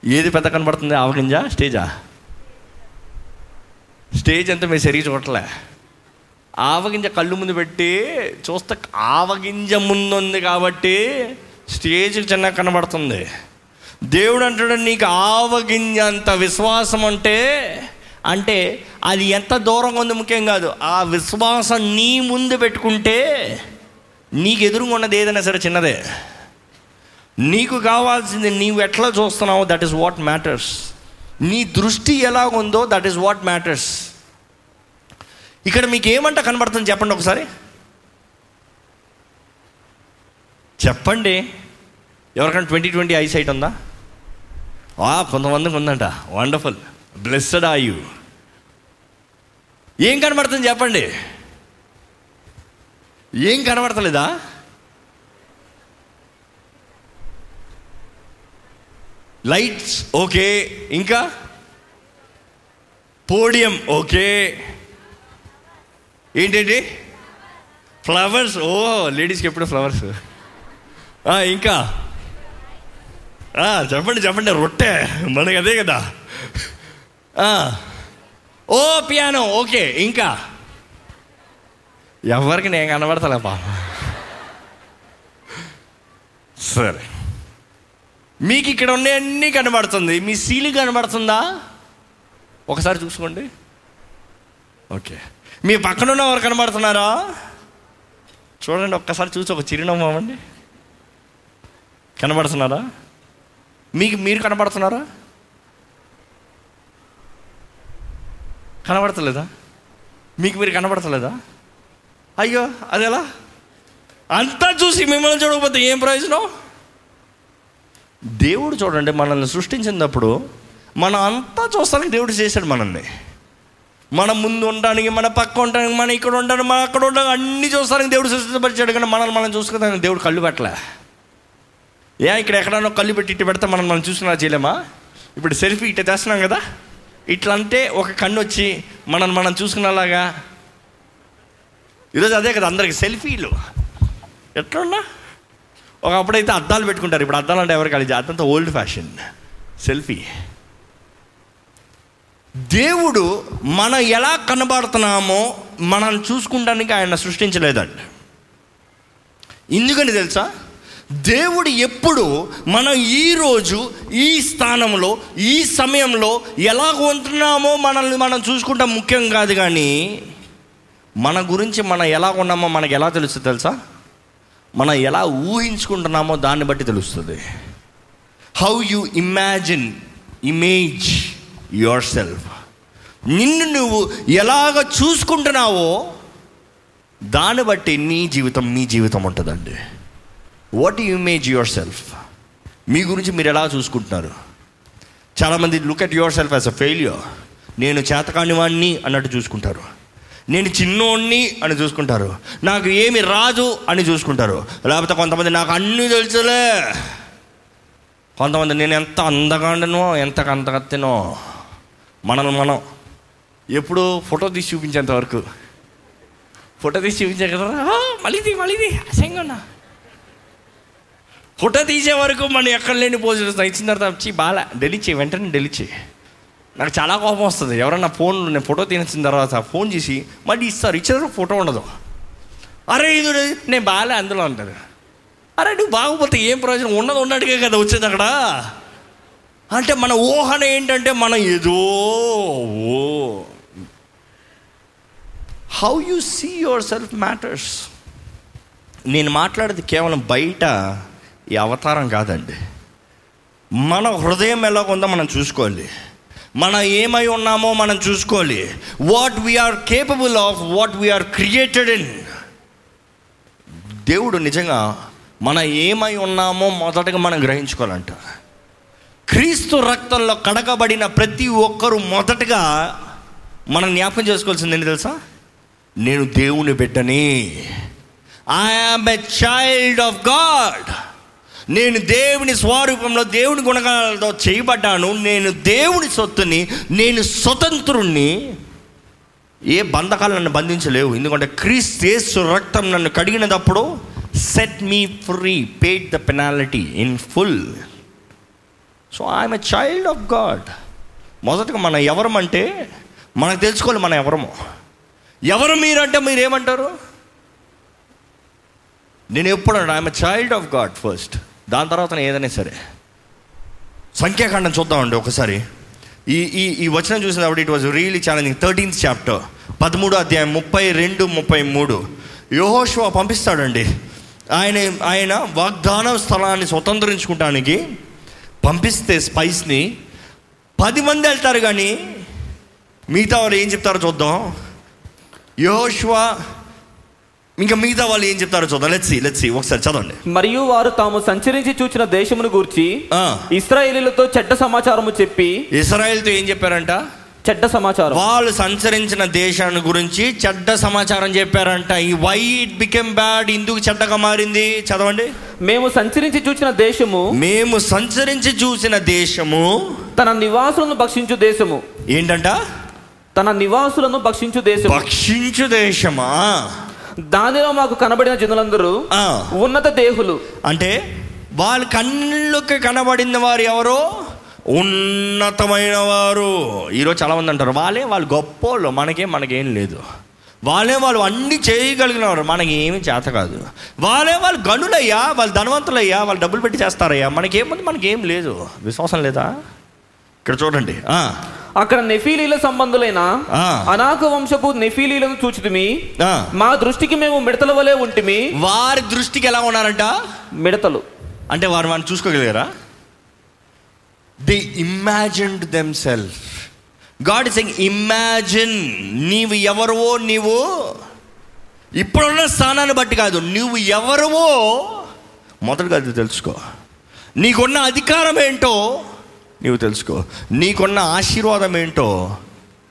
ఏది పెద్ద కనబడుతుంది? ఆవగింజ స్టేజా? స్టేజ్ అంతా మీరు సరిగి చూడట్లే. ఆవగింజ కళ్ళు ముందు పెట్టి చూస్తే ఆవగింజ ముందు ఉంది కాబట్టి స్టేజ్ చిన్న కనబడుతుంది. దేవుడు అంటాడు నీకు ఆవగింజ అంత విశ్వాసం అంటే అంటే అది ఎంత దూరంగా ఉంది ముఖ్యం కాదు. ఆ విశ్వాసం నీ ముందు పెట్టుకుంటే నీకు ఎదురుగా ఉన్నది ఏదైనా సరే చిన్నదే. నీకు కావాల్సింది నీవు ఎట్లా చూస్తున్నావో దట్ ఈస్ వాట్ మ్యాటర్స్ నీ దృష్టి ఎలా ఉందో దట్ ఈస్ వాట్ మ్యాటర్స్ ఇక్కడ మీకు ఏమంట కనబడుతుంది చెప్పండి ఒకసారి? చెప్పండి. ఎవరికైనా ట్వంటీ ట్వంటీ ఐ సైట్ ఉందా? ఆ కొంతమందికి ఉందంట. వండర్ఫుల్ బ్లెస్డ్ ఆ యూ ఏం కనబడుతుంది చెప్పండి? ఏం కనబడతలేదా? Lights okay. ఇంకా? Podium okay. ఏంటండి? ఫ్లవర్స్ ఓ లేడీస్కి ఎప్పుడు ఫ్లవర్స్ ఇంకా? చెప్పండి చెప్పండి రొట్టె. మనకి అదే కదా. ఓ పియానో ఓకే ఇంకా? ఎవరికి నేను కనబడతలే పాప సరే. మీకు ఇక్కడ ఉన్నాయన్నీ కనబడుతుంది. మీ సీలు కనబడుతుందా? ఒకసారి చూసుకోండి. ఓకే. మీ పక్కన వారు కనబడుతున్నారా? చూడండి ఒక్కసారి చూసి ఒక చిరునవ్వు అవ్వండి. కనబడుతున్నారా? మీకు మీరు కనబడుతున్నారా? కనబడతలేదా? మీకు మీరు కనబడతలేదా? అయ్యో అదేలా? అంతా చూసి మిమ్మల్ని చూడకపోతే ఏం ప్రయోజనం? దేవుడు చూడండి మనల్ని సృష్టించినప్పుడు మనం అంతా చూస్తానికి దేవుడు చేశాడు మనల్ని. మన ముందు ఉండడానికి మన పక్క ఉండడానికి మన ఇక్కడ ఉండడానికి మన అక్కడ ఉండడానికి అన్ని చూస్తానికి దేవుడు సృష్టించబరిచాడు కానీ మనల్ని మనం చూసుకోవడానికి దేవుడు కళ్ళు పెట్టలే. ఏ ఇక్కడ ఎక్కడన్నా కళ్ళు పెట్టి ఇటు పెడితే మనం మనం చూసుకున్నా చేయలేమా? ఇప్పుడు సెల్ఫీ ఇట్లా చేస్తున్నాం కదా? ఇట్లా అంటే ఒక కన్ను వచ్చి మనం మనం చూసుకునేలాగా. ఈరోజు అదే కదా అందరికి సెల్ఫీలు. ఎట్లున్నా? ఒకప్పుడైతే అద్దాలు పెట్టుకుంటారు. ఇప్పుడు అద్దాలు అంటే ఎవరు కలిసి అద్దంతా ఓల్డ్ ఫ్యాషన్ సెల్ఫీ దేవుడు మనం ఎలా కనబడుతున్నామో మనం చూసుకుంటానికి ఆయన సృష్టించలేదండి. ఎందుకని తెలుసా? దేవుడు ఎప్పుడు మనం ఈరోజు ఈ స్థానంలో ఈ సమయంలో ఎలా ఉంటున్నామో మనల్ని మనం చూసుకుంటాం. ముఖ్యం కాదు కానీ మన గురించి మనం ఎలా ఉన్నామో మనకు ఎలా తెలుస్తుంది తెలుసా? మనం ఎలా ఊహించుకుంటున్నామో దాన్ని బట్టి తెలుస్తుంది. How you imagine image yourself నిన్ను నువ్వు ఎలాగ చూసుకుంటున్నావో దాన్ని బట్టి నీ జీవితం మీ జీవితం ఉంటుందండి. What you image yourself మీ గురించి మీరు ఎలా చూసుకుంటున్నారు? చాలామంది look at yourself as a failure నేను చేతకాని వాడిని అన్నట్టు చూసుకుంటారు. నేను చిన్నోడిని అని చూసుకుంటారు. నాకు ఏమి రాదు అని చూసుకుంటారు. లేకపోతే కొంతమంది నాకు అన్నీ తెలుసులే. కొంతమంది నేను ఎంత అందగాండనో ఎంత అంతగత్తెనో మనల్ని మనం. ఎప్పుడు ఫోటో తీసి చూపించేంత వరకు. ఫోటో తీసి చూపించే కదా. మళ్ళీది మళ్ళీది. అసహ్యంగా ఫోటో తీసే వరకు మనం ఎక్కడ లేని పోజులు ఇచ్చిన తర్వాత వచ్చి బాగా డెలిచి వెంటనే డెలిచి నాకు చాలా కోపం వస్తుంది. ఎవరన్నా ఫోన్ నేను ఫోటో తీసిన తర్వాత ఫోన్ చేసి మళ్ళీ ఇస్తారు ఇచ్చారు ఫోటో ఉండదు. అరే ఇది నేను బాగాలే అందులో ఉంటుంది అరే నువ్వు బాగుపోతే ఏం ప్రయోజనం? ఉన్నది ఉన్నట్టుగా కదా వచ్చేది అక్కడ. అంటే మన ఊహన ఏంటంటే మనం ఏదో ఓ. How you see yourself matters నేను మాట్లాడేది కేవలం బయట ఈ అవతారం కాదండి. మన హృదయం ఎలా ఉందో మనం చూసుకోవాలి. మనం ఏమై ఉన్నామో మనం చూసుకోవాలి. What we are capable of what we are created in దేవుడు నిజంగా మన ఏమై ఉన్నామో మొదటగా మనం గ్రహించుకోవాలంట. క్రీస్తు రక్తంలో కడగబడిన ప్రతి ఒక్కరూ మొదటగా మనం జ్ఞాపకం చేసుకోవాల్సింది ఏంటి తెలుసా? నేను దేవుని బిడ్డని. Am a child of God నేను దేవుని స్వరూపంలో దేవుని గుణగాలతో చేయబడ్డాను. నేను దేవుని సొత్తుని నేను స్వతంత్రుణ్ణి. ఏ బంధకాలు నన్ను బంధించలేవు. ఎందుకంటే క్రీస్తు రక్తం నన్ను కడిగినప్పుడు set me free paid the penalty in full so I'm a child of God మొదటగా మనం ఎవరమంటే మనకు తెలుసుకోవాలి మనం ఎవరము. ఎవరు మీరంటే మీరు ఏమంటారు నేను ఎప్పుడు I'm a child of God first దాని తర్వాత ఏదైనా సరే. సంఖ్యాకాండం చూద్దామండి ఒకసారి. ఈ ఈ ఈ వచనం చూసినప్పుడు it was really challenging thirteenth chapter పదమూడు అధ్యాయం ముప్పై రెండు ముప్పై మూడు. యోహోషువా పంపిస్తాడండి. ఆయన ఆయన వాగ్దాన స్థలాన్ని స్వతంత్రించుకుంటానికి పంపిస్తే స్పైస్ని పది మంది వెళ్తారు కానీ మిగతా వాళ్ళు ఏం చెప్తారో చూద్దాం. యోహోషువా ఇంకా మిగతా వాళ్ళు ఏం చెప్తారో చూద్దాం. లెట్సి లెట్సి ఒకసారి చదవండి. మరియు వారు తాము సంచరించి చూచిన దేశమును గూర్చి ఇస్రాయేలీలతో చెడ్డ సమాచారము చెప్పి ఇస్రాయేల్తో ఏం చెప్పారంట? చెడ్డ సమాచారం. వాళ్ళు సంచరించిన దేశాన్ని గురించి చెడ్డ సమాచారం చెప్పారంట. ఈ వై ఇట్ బికెమ్ బ్యాడ్ ఎందుకు చెడ్డగా మారింది? చదవండి. మేము సంచరించి చూచిన దేశము మేము సంచరించి చూసిన దేశము తన నివాసులను భక్షించు దేశము. ఏంటంట? తన నివాసులను భక్షించు దేశము. భక్షించు దేశమా? దానిలో మాకు కనబడిన జనులందరూ ఉన్నత దేహులు. అంటే వాళ్ళ కళ్ళకి కనబడిన వారు ఎవరో? ఉన్నతమైన వారు ఈరోజు చాలా మంది అంటారు వాళ్ళే వాళ్ళు గొప్పోళ్ళు మనకేం మనకేం లేదు. వాళ్ళే వాళ్ళు అన్ని చేయగలిగిన వారు మనకి ఏమీ చేత కాదు. వాళ్ళే వాళ్ళు గనులయ్యా వాళ్ళు ధనవంతులయ్యా వాళ్ళు డబ్బులు పెట్టి చేస్తారయ్యా మనకేముంది మనకేం లేదు. విశ్వాసం లేదా? ఇక్కడ చూడండి. ఆ, అక్కడ నెఫీలీల సంబంధులైన. అనాక వంశపు నెఫీలీలను చూచితిమి. మా దృష్టికి మేము మిడతల వలె ఉంటిమి. వారి దృష్టికి ఎలా ఉన్నారంట? మిడతలు. అంటే వారు మనం చూసుకోగలిగారా? They imagined themselves God is imagine నీవు ఎవరువో నీవు ఇప్పుడున్న స్థానాన్ని బట్టి కాదు. నువ్వు ఎవరువో మొదటగా అది తెలుసుకో. నీకున్న అధికారం ఏంటో నీవు తెలుసుకో. నీకున్న ఆశీర్వాదం ఏంటో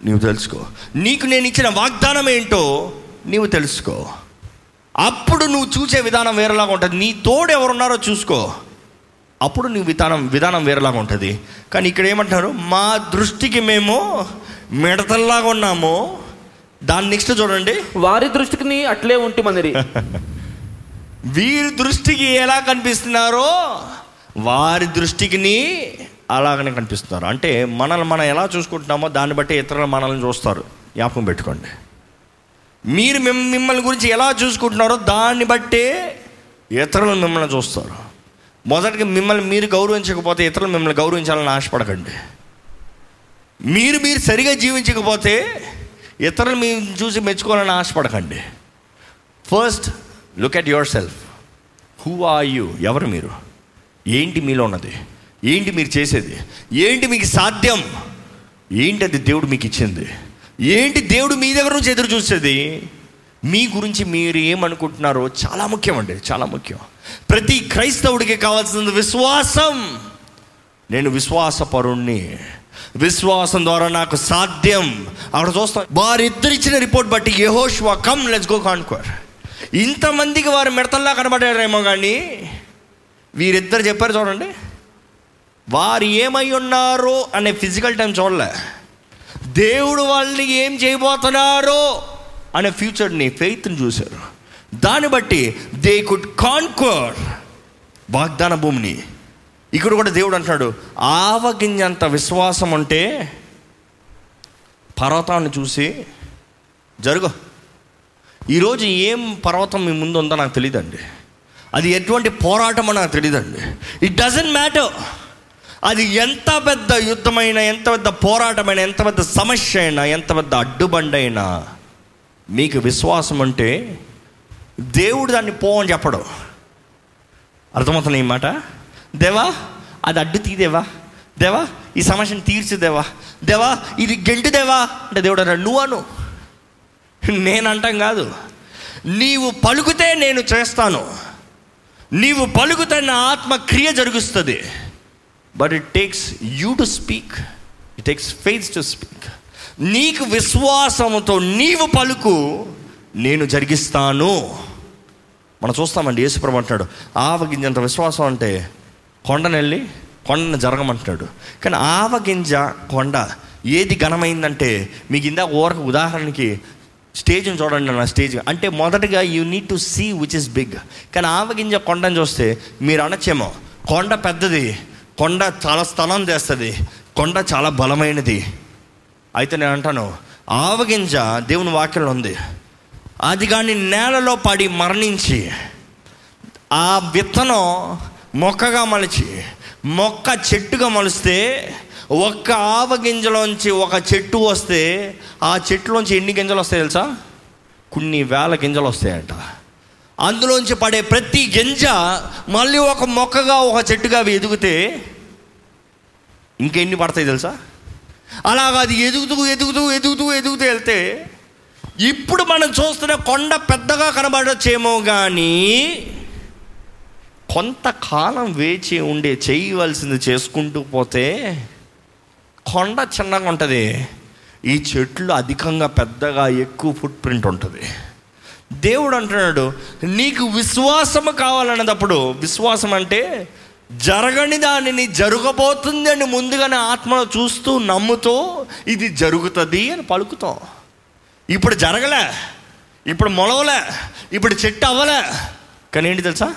నీవు తెలుసుకో. నీకు నేను ఇచ్చిన వాగ్దానం ఏంటో నీవు తెలుసుకో. అప్పుడు నువ్వు చూసే విధానం వేరేలాగా ఉంటుంది. నీ తోడు ఎవరున్నారో చూసుకో. అప్పుడు నీ విధానం విధానం వేరేలాగా ఉంటుంది. కానీ ఇక్కడ ఏమంటారు మా దృష్టికి మేము మిడతల్లాగా ఉన్నాము. దాని నెక్స్ట్ చూడండి. వారి దృష్టికి అట్లే ఉంటిమనిరి [laughs] వీరి దృష్టికి ఎలా కనిపిస్తున్నారో వారి దృష్టికి అలాగనే కనిపిస్తున్నారు. అంటే మనల్ని మనం ఎలా చూసుకుంటున్నామో దాన్ని బట్టి ఇతరులు మనల్ని చూస్తారు. జ్ఞాపకం పెట్టుకోండి. మీరు మిమ్మల్ని గురించి ఎలా చూసుకుంటున్నారో దాన్ని బట్టే ఇతరులు మిమ్మల్ని చూస్తారు. మొదటిగా మిమ్మల్ని మీరు గౌరవించకపోతే ఇతరులు మిమ్మల్ని గౌరవించాలని ఆశపడకండి. మీరు మీరు సరిగా జీవించకపోతే ఇతరులు మీ చూసి మెచ్చుకోవాలని ఆశపడకండి. First look at yourself who are you ఎవరు మీరు? ఏంటి మీలో ఉన్నది? ఏంటి మీరు చేసేది? ఏంటి మీకు సాధ్యం? ఏంటి అది దేవుడు మీకు ఇచ్చింది? ఏంటి దేవుడు మీ దగ్గర నుంచి ఎదురు చూసేది? మీ గురించి మీరు ఏమనుకుంటున్నారో చాలా ముఖ్యం అండి చాలా ముఖ్యం. ప్రతి క్రైస్తవుడికి కావాల్సింది విశ్వాసం. నేను విశ్వాసపరుణ్ణి. విశ్వాసం ద్వారా నాకు సాధ్యం. అక్కడ చూస్తాం వారిద్దరు ఇచ్చిన రిపోర్ట్ బట్టి యహోష్వా కమ్ లెట్స్ గో కాన్కోర్ ఇంతమందికి వారు మిడతల్లా కనబడారేమో కానీ వీరిద్దరు చెప్పారు చూడండి. వారు ఏమై ఉన్నారో అనే ఫిజికల్ టైం చూడలే. దేవుడు వాళ్ళని ఏం చేయబోతున్నారో అనే ఫ్యూచర్ని ఫెయిత్ని చూశారు. దాన్ని బట్టి దే కుడ్ కాన్కోర్ వాగ్దాన భూమిని. ఇక్కడ కూడా దేవుడు అంటున్నాడు ఆవగింజంత విశ్వాసం అంటే పర్వతాన్ని చూసి జరుగు. ఈరోజు ఏం పర్వతం మీ ముందు ఉందో నాకు తెలియదండి అది ఎటువంటి పోరాటమో నాకు తెలియదండి ఇట్ డజంట్ మ్యాటర్ అది ఎంత పెద్ద యుద్ధమైన ఎంత పెద్ద పోరాటమైన ఎంత పెద్ద సమస్య అయినా ఎంత పెద్ద అడ్డుబండైనా మీకు విశ్వాసం అంటే దేవుడు దాన్ని పో అని చెప్పడు. అర్థమవుతుంది ఈ మాట? దేవా అది అడ్డు తీదేవా దేవా. ఈ సమస్యను తీర్చుదేవా దేవా. ఇది గెంటుదేవా అంటే దేవుడు అన్నాడు నువ్వు అను. నేను కాదు. నీవు పలుకుతే నేను చేస్తాను. నీవు పలుకుతే నా ఆత్మ క్రియ జరుగుస్తుంది. But it takes you to speak it takes faith to speak నీకు విశ్వాసంతో నీవు పలుకు నేను జరిగిస్తాను. మనం చూస్తామండి యేసుప్రభు అంటాడు ఆవగింజంత విశ్వాసం అంటే కొండను వెళ్ళి కొండను జరగమంటున్నాడు. కానీ ఆవగింజ కొండ ఏది ఘనమైందంటే మీకు ఇందాక ఊరకు ఉదాహరణకి స్టేజ్ని చూడండి నా స్టేజ్. అంటే మొదటగా you need to see which is big కానీ ఆవగింజ కొండను చూస్తే మీరు అనొచ్చేమో కొండ పెద్దది కొండ చాలా స్థలం చేస్తుంది. కొండ చాలా బలమైనది. అయితే నేను అంటాను ఆవగింజ దేవుని వాక్యంలో ఉంది. అది కానీ నేలలో పడి మరణించి ఆ విత్తనం మొక్కగా మలిచి మొక్క చెట్టుగా మలిస్తే ఒక్క ఆవగింజలోంచి ఒక చెట్టు వస్తే ఆ చెట్టులోంచి ఎన్ని గింజలు వస్తాయి తెలుసా? కొన్ని వేల గింజలు వస్తాయంట. అందులోంచి పడే ప్రతి గింజ మళ్ళీ ఒక మొక్కగా ఒక చెట్టుగా అవి ఎదిగితే ఇంకెన్ని పడతాయి తెలుసా? అలాగ అది ఎదుగుతూ ఎదుగుతూ ఎదుగుతూ ఎదుగుతూ వెళ్తే ఇప్పుడు మనం చూస్తున్న కొండ పెద్దగా కనబడచ్చేమో కానీ కొంతకాలం వేచి ఉండే చేయవలసింది చేసుకుంటూ పోతే కొండ చిన్నగా ఉంటుంది. ఈ చెట్లు అధికంగా పెద్దగా ఎక్కువ ఫుట్ ప్రింట్ ఉంటుంది. దేవుడు అంటున్నాడు నీకు విశ్వాసము కావాలన్నప్పుడు విశ్వాసం అంటే జరగని దానిని జరగబోతుంది అని ముందుగానే ఆత్మలో చూస్తూ నమ్ముతూ ఇది జరుగుతుంది అని పలుకుతాం. ఇప్పుడు జరగలే ఇప్పుడు మొలవలే ఇప్పుడు చెట్టు అవ్వలే. కానీ ఏంటి తెలుసా?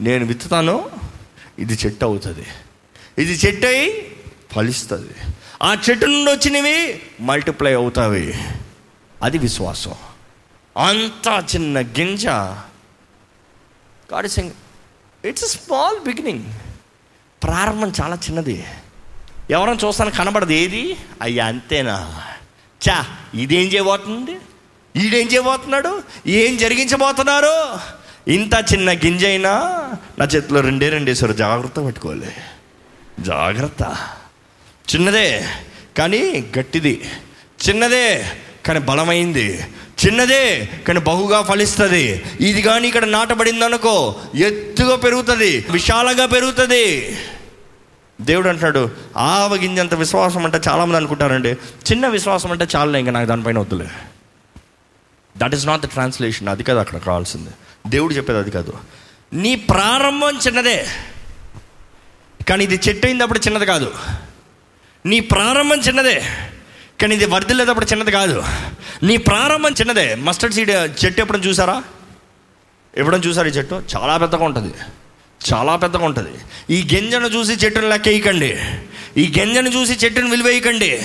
నేను విత్తుతాను ఇది చెట్టు అవుతుంది. ఇది చెట్టు అయి ఫలిస్తుంది. ఆ చెట్టు నుండి వచ్చినవి మల్టిప్లై అవుతావి అది విశ్వాసం. అంత చిన్న గింజ. God sing it's small beginning ప్రారంభం చాలా చిన్నది. ఎవరైనా చూస్తాను కనబడదు. ఏది? అయ్యా అంతేనా? చా ఇదేం చేయబోతుంది? ఈడేం చేయబోతున్నాడు? ఏం జరిగించబోతున్నారు? ఇంత చిన్న గింజ అయినా నా చేతిలో రెండే రెండేసారు జాగ్రత్త పెట్టుకోవాలి. జాగ్రత్త. చిన్నదే కానీ గట్టిది. చిన్నదే కానీ బలమైంది. చిన్నదే కానీ బహుగా ఫలిస్తుంది. ఇది కానీ ఇక్కడ నాటబడింది అనుకో ఎత్తుగా పెరుగుతుంది విశాలంగా పెరుగుతుంది. దేవుడు అంటాడు ఆవగింజంత విశ్వాసం అంటే చాలామంది అనుకుంటారండి. చిన్న విశ్వాసం అంటే చాలా ఇంకా నాకు దానిపైన వద్దులే. That is not the translation అది కాదు అక్కడ కావాల్సింది. దేవుడు చెప్పేది అది కాదు. నీ ప్రారంభం చిన్నదే కానీ ఇది చెట్టు అయినప్పుడు చిన్నది కాదు. నీ ప్రారంభం చిన్నదే కానీ ఇది వర్ధిల్లేటప్పుడు చిన్నది కాదు. నీ ప్రారంభం చిన్నదే. మస్టర్డ్ సీడ్ చెట్టు ఎప్పుడైనా చూసారా? ఎప్పుడైనా చూసారు ఈ చెట్టు? చాలా పెద్దగా ఉంటుంది. చాలా పెద్దగా ఉంటుంది. ఈ గింజను చూసి చెట్టును లెక్కేయకండి. ఈ గింజను చూసి చెట్టును విలువేయకండి.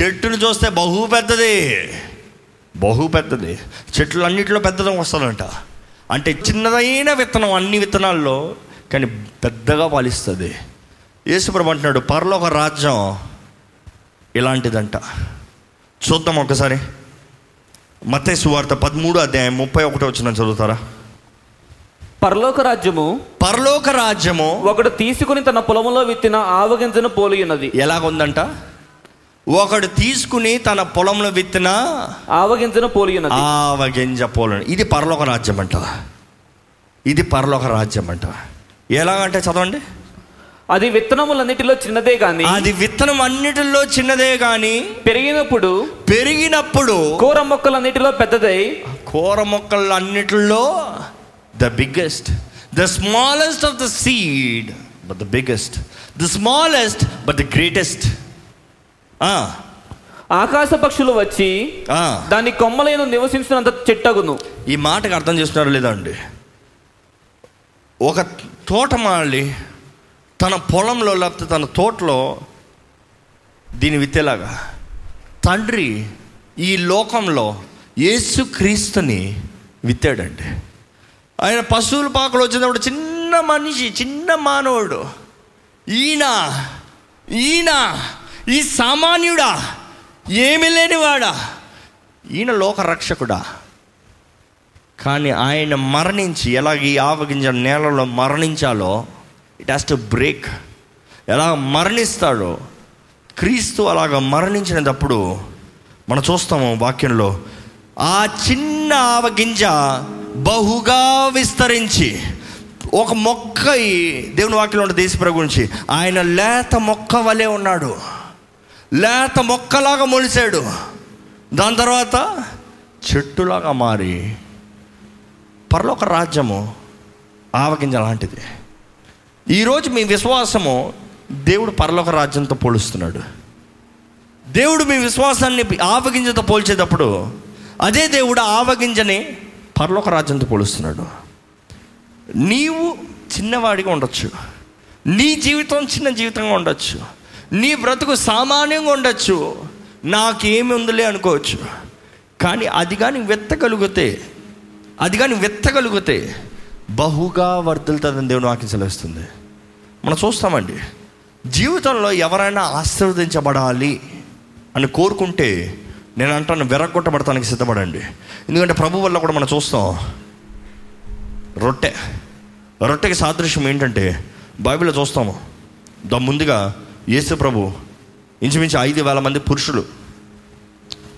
చెట్టును చూస్తే బహు పెద్దది. బహు పెద్దది. చెట్లు అన్నింటిలో పెద్దదం వస్తుందంట. అంటే చిన్నదైన విత్తనం అన్ని విత్తనాల్లో కానీ పెద్దగా పాలిస్తుంది. యేసుప్రభు అంటున్నాడు ఒక రాజ్యం ఇలాంటిదంట. చూద్దాం ఒకసారి. మత్తయి సువార్త పదమూడు అధ్యాయం ముప్పై ఒకటో వచ్చిన చదువుతారా? పరలోక రాజ్యము పరలోక రాజ్యము ఒకడు తీసుకుని తన పొలములో విత్తిన ఆవగింజను పోలి ఉన్నది ఎలాగుందంట? ఒకడు తీసుకుని తన పొలంలో విత్తిన ఆవగింజను పోలి ఉన్నది ఆవగింజ పోలను ఇది పరలోక రాజ్యం అంట ఇది పరలోక రాజ్యం అంట ఎలాగంటే చదవండి. అది విత్తనములన్నిటిలో చిన్నదే గాని అది విత్తనం అన్నిటిలో చిన్నదే కానీ పెరిగినప్పుడు పెరిగినప్పుడు కూర మొక్కలన్నిటిలో పెద్దదై కూర మొక్కలు అన్నిటిలో the biggest the smallest of the seed but the biggest the smallest but the greatest ఆకాశ పక్షులు వచ్చి దాని కొమ్మలను నివసించినంత చెట్టగును. ఈ మాటకు అర్థం చేస్తున్నారో లేదా అండి. ఒక తోటమాలి తన పొలంలో లేకపోతే తన తోటలో దీని విత్తేలాగా తండ్రి ఈ లోకంలో యేసుక్రీస్తుని విత్తాడండి. ఆయన పశువుల పాకలు వచ్చినప్పుడు చిన్న మనిషి చిన్న మానవుడు ఈయన ఈయన ఈ సామాన్యుడా ఏమి లేనివాడా ఈయన లోక రక్షకుడా కానీ ఆయన మరణించి ఎలాగ ఈ ఆవగింజ నేలలో మరణించాలో ఇట్ హాస్ టు బ్రేక్ ఎలా మరణిస్తాడో క్రీస్తు అలాగ మరణించినప్పుడు మనం చూస్తాము వాక్యంలో ఆ చిన్న ఆవగింజ బహుగా విస్తరించి ఒక మొక్క దేవుని వాక్యంలో ఉన్న దేశప్రభు గురించి ఆయన లేత మొక్క వలె ఉన్నాడు. లేత మొక్కలాగా మొలిచాడు. దాని తర్వాత చెట్టులాగా మారి పరలోక రాజ్యము ఆవగింజ లాంటిది. ఈరోజు మీ విశ్వాసము దేవుడు పరలోక రాజ్యంతో పోలుస్తున్నాడు. దేవుడు మీ విశ్వాసాన్ని ఆవగింజతో పోల్చేటప్పుడు అదే దేవుడు ఆవగింజని పరలోక రాజ్యంతో పోలుస్తున్నాడు. నీవు చిన్నవాడిగా ఉండొచ్చు. నీ జీవితం చిన్న జీవితంగా ఉండొచ్చు. నీ బ్రతుకు సామాన్యంగా ఉండొచ్చు. నాకేమి ఉందిలే అనుకోవచ్చు. కానీ అది కానీ వెత్తగలిగితే అది కానీ వెత్తగలిగితే బహుగా వర్ధలుతుందని దేవుని వాక్యం సెలవిస్తుంది. మనం చూస్తామండి. జీవితంలో ఎవరైనా ఆశీర్వదించబడాలి అని కోరుకుంటే నేను అంటాను వెరగొట్టబడటానికి సిద్ధపడండి. ఎందుకంటే ప్రభు వల్ల కూడా మనం చూస్తాం. రొట్టె. రొట్టెకి సాదృశ్యం ఏంటంటే బైబిల్లో చూస్తాము. దా ముందుగా యేసు ప్రభు ఇంచుమించు ఐదు వేల మంది పురుషులు.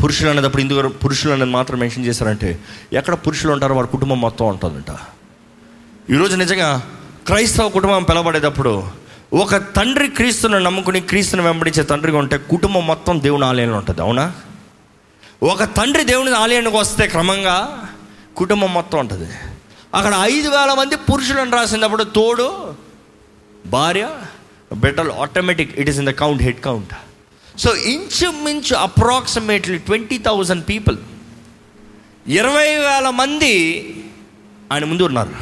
పురుషులు అనేటప్పుడు ఇందుకు పురుషులు అనేది మాత్రం మెన్షన్ చేశారంటే ఎక్కడ పురుషులు ఉంటారో వారి కుటుంబం మొత్తం ఉంటుందంట. ఈరోజు నిజంగా క్రైస్తవ కుటుంబం పిలబడేటప్పుడు ఒక తండ్రి క్రీస్తుని నమ్ముకుని క్రీస్తుని వెంబడించే తండ్రిగా ఉంటే కుటుంబం మొత్తం దేవుని ఆలయంలో ఉంటుంది అవునా? ఒక తండ్రి దేవుని ఆలయానికి వస్తే క్రమంగా కుటుంబం మొత్తం ఉంటుంది. అక్కడ ఐదు వేల మంది పురుషులను రాసినప్పుడు తోడు భార్య better automatic it is in the count head count so ఇంచుమించు అప్రాక్సిమేట్లీ ట్వంటీ థౌజండ్ పీపుల్ ఇరవై వేల మంది ఆయన ముందు ఉన్నారు.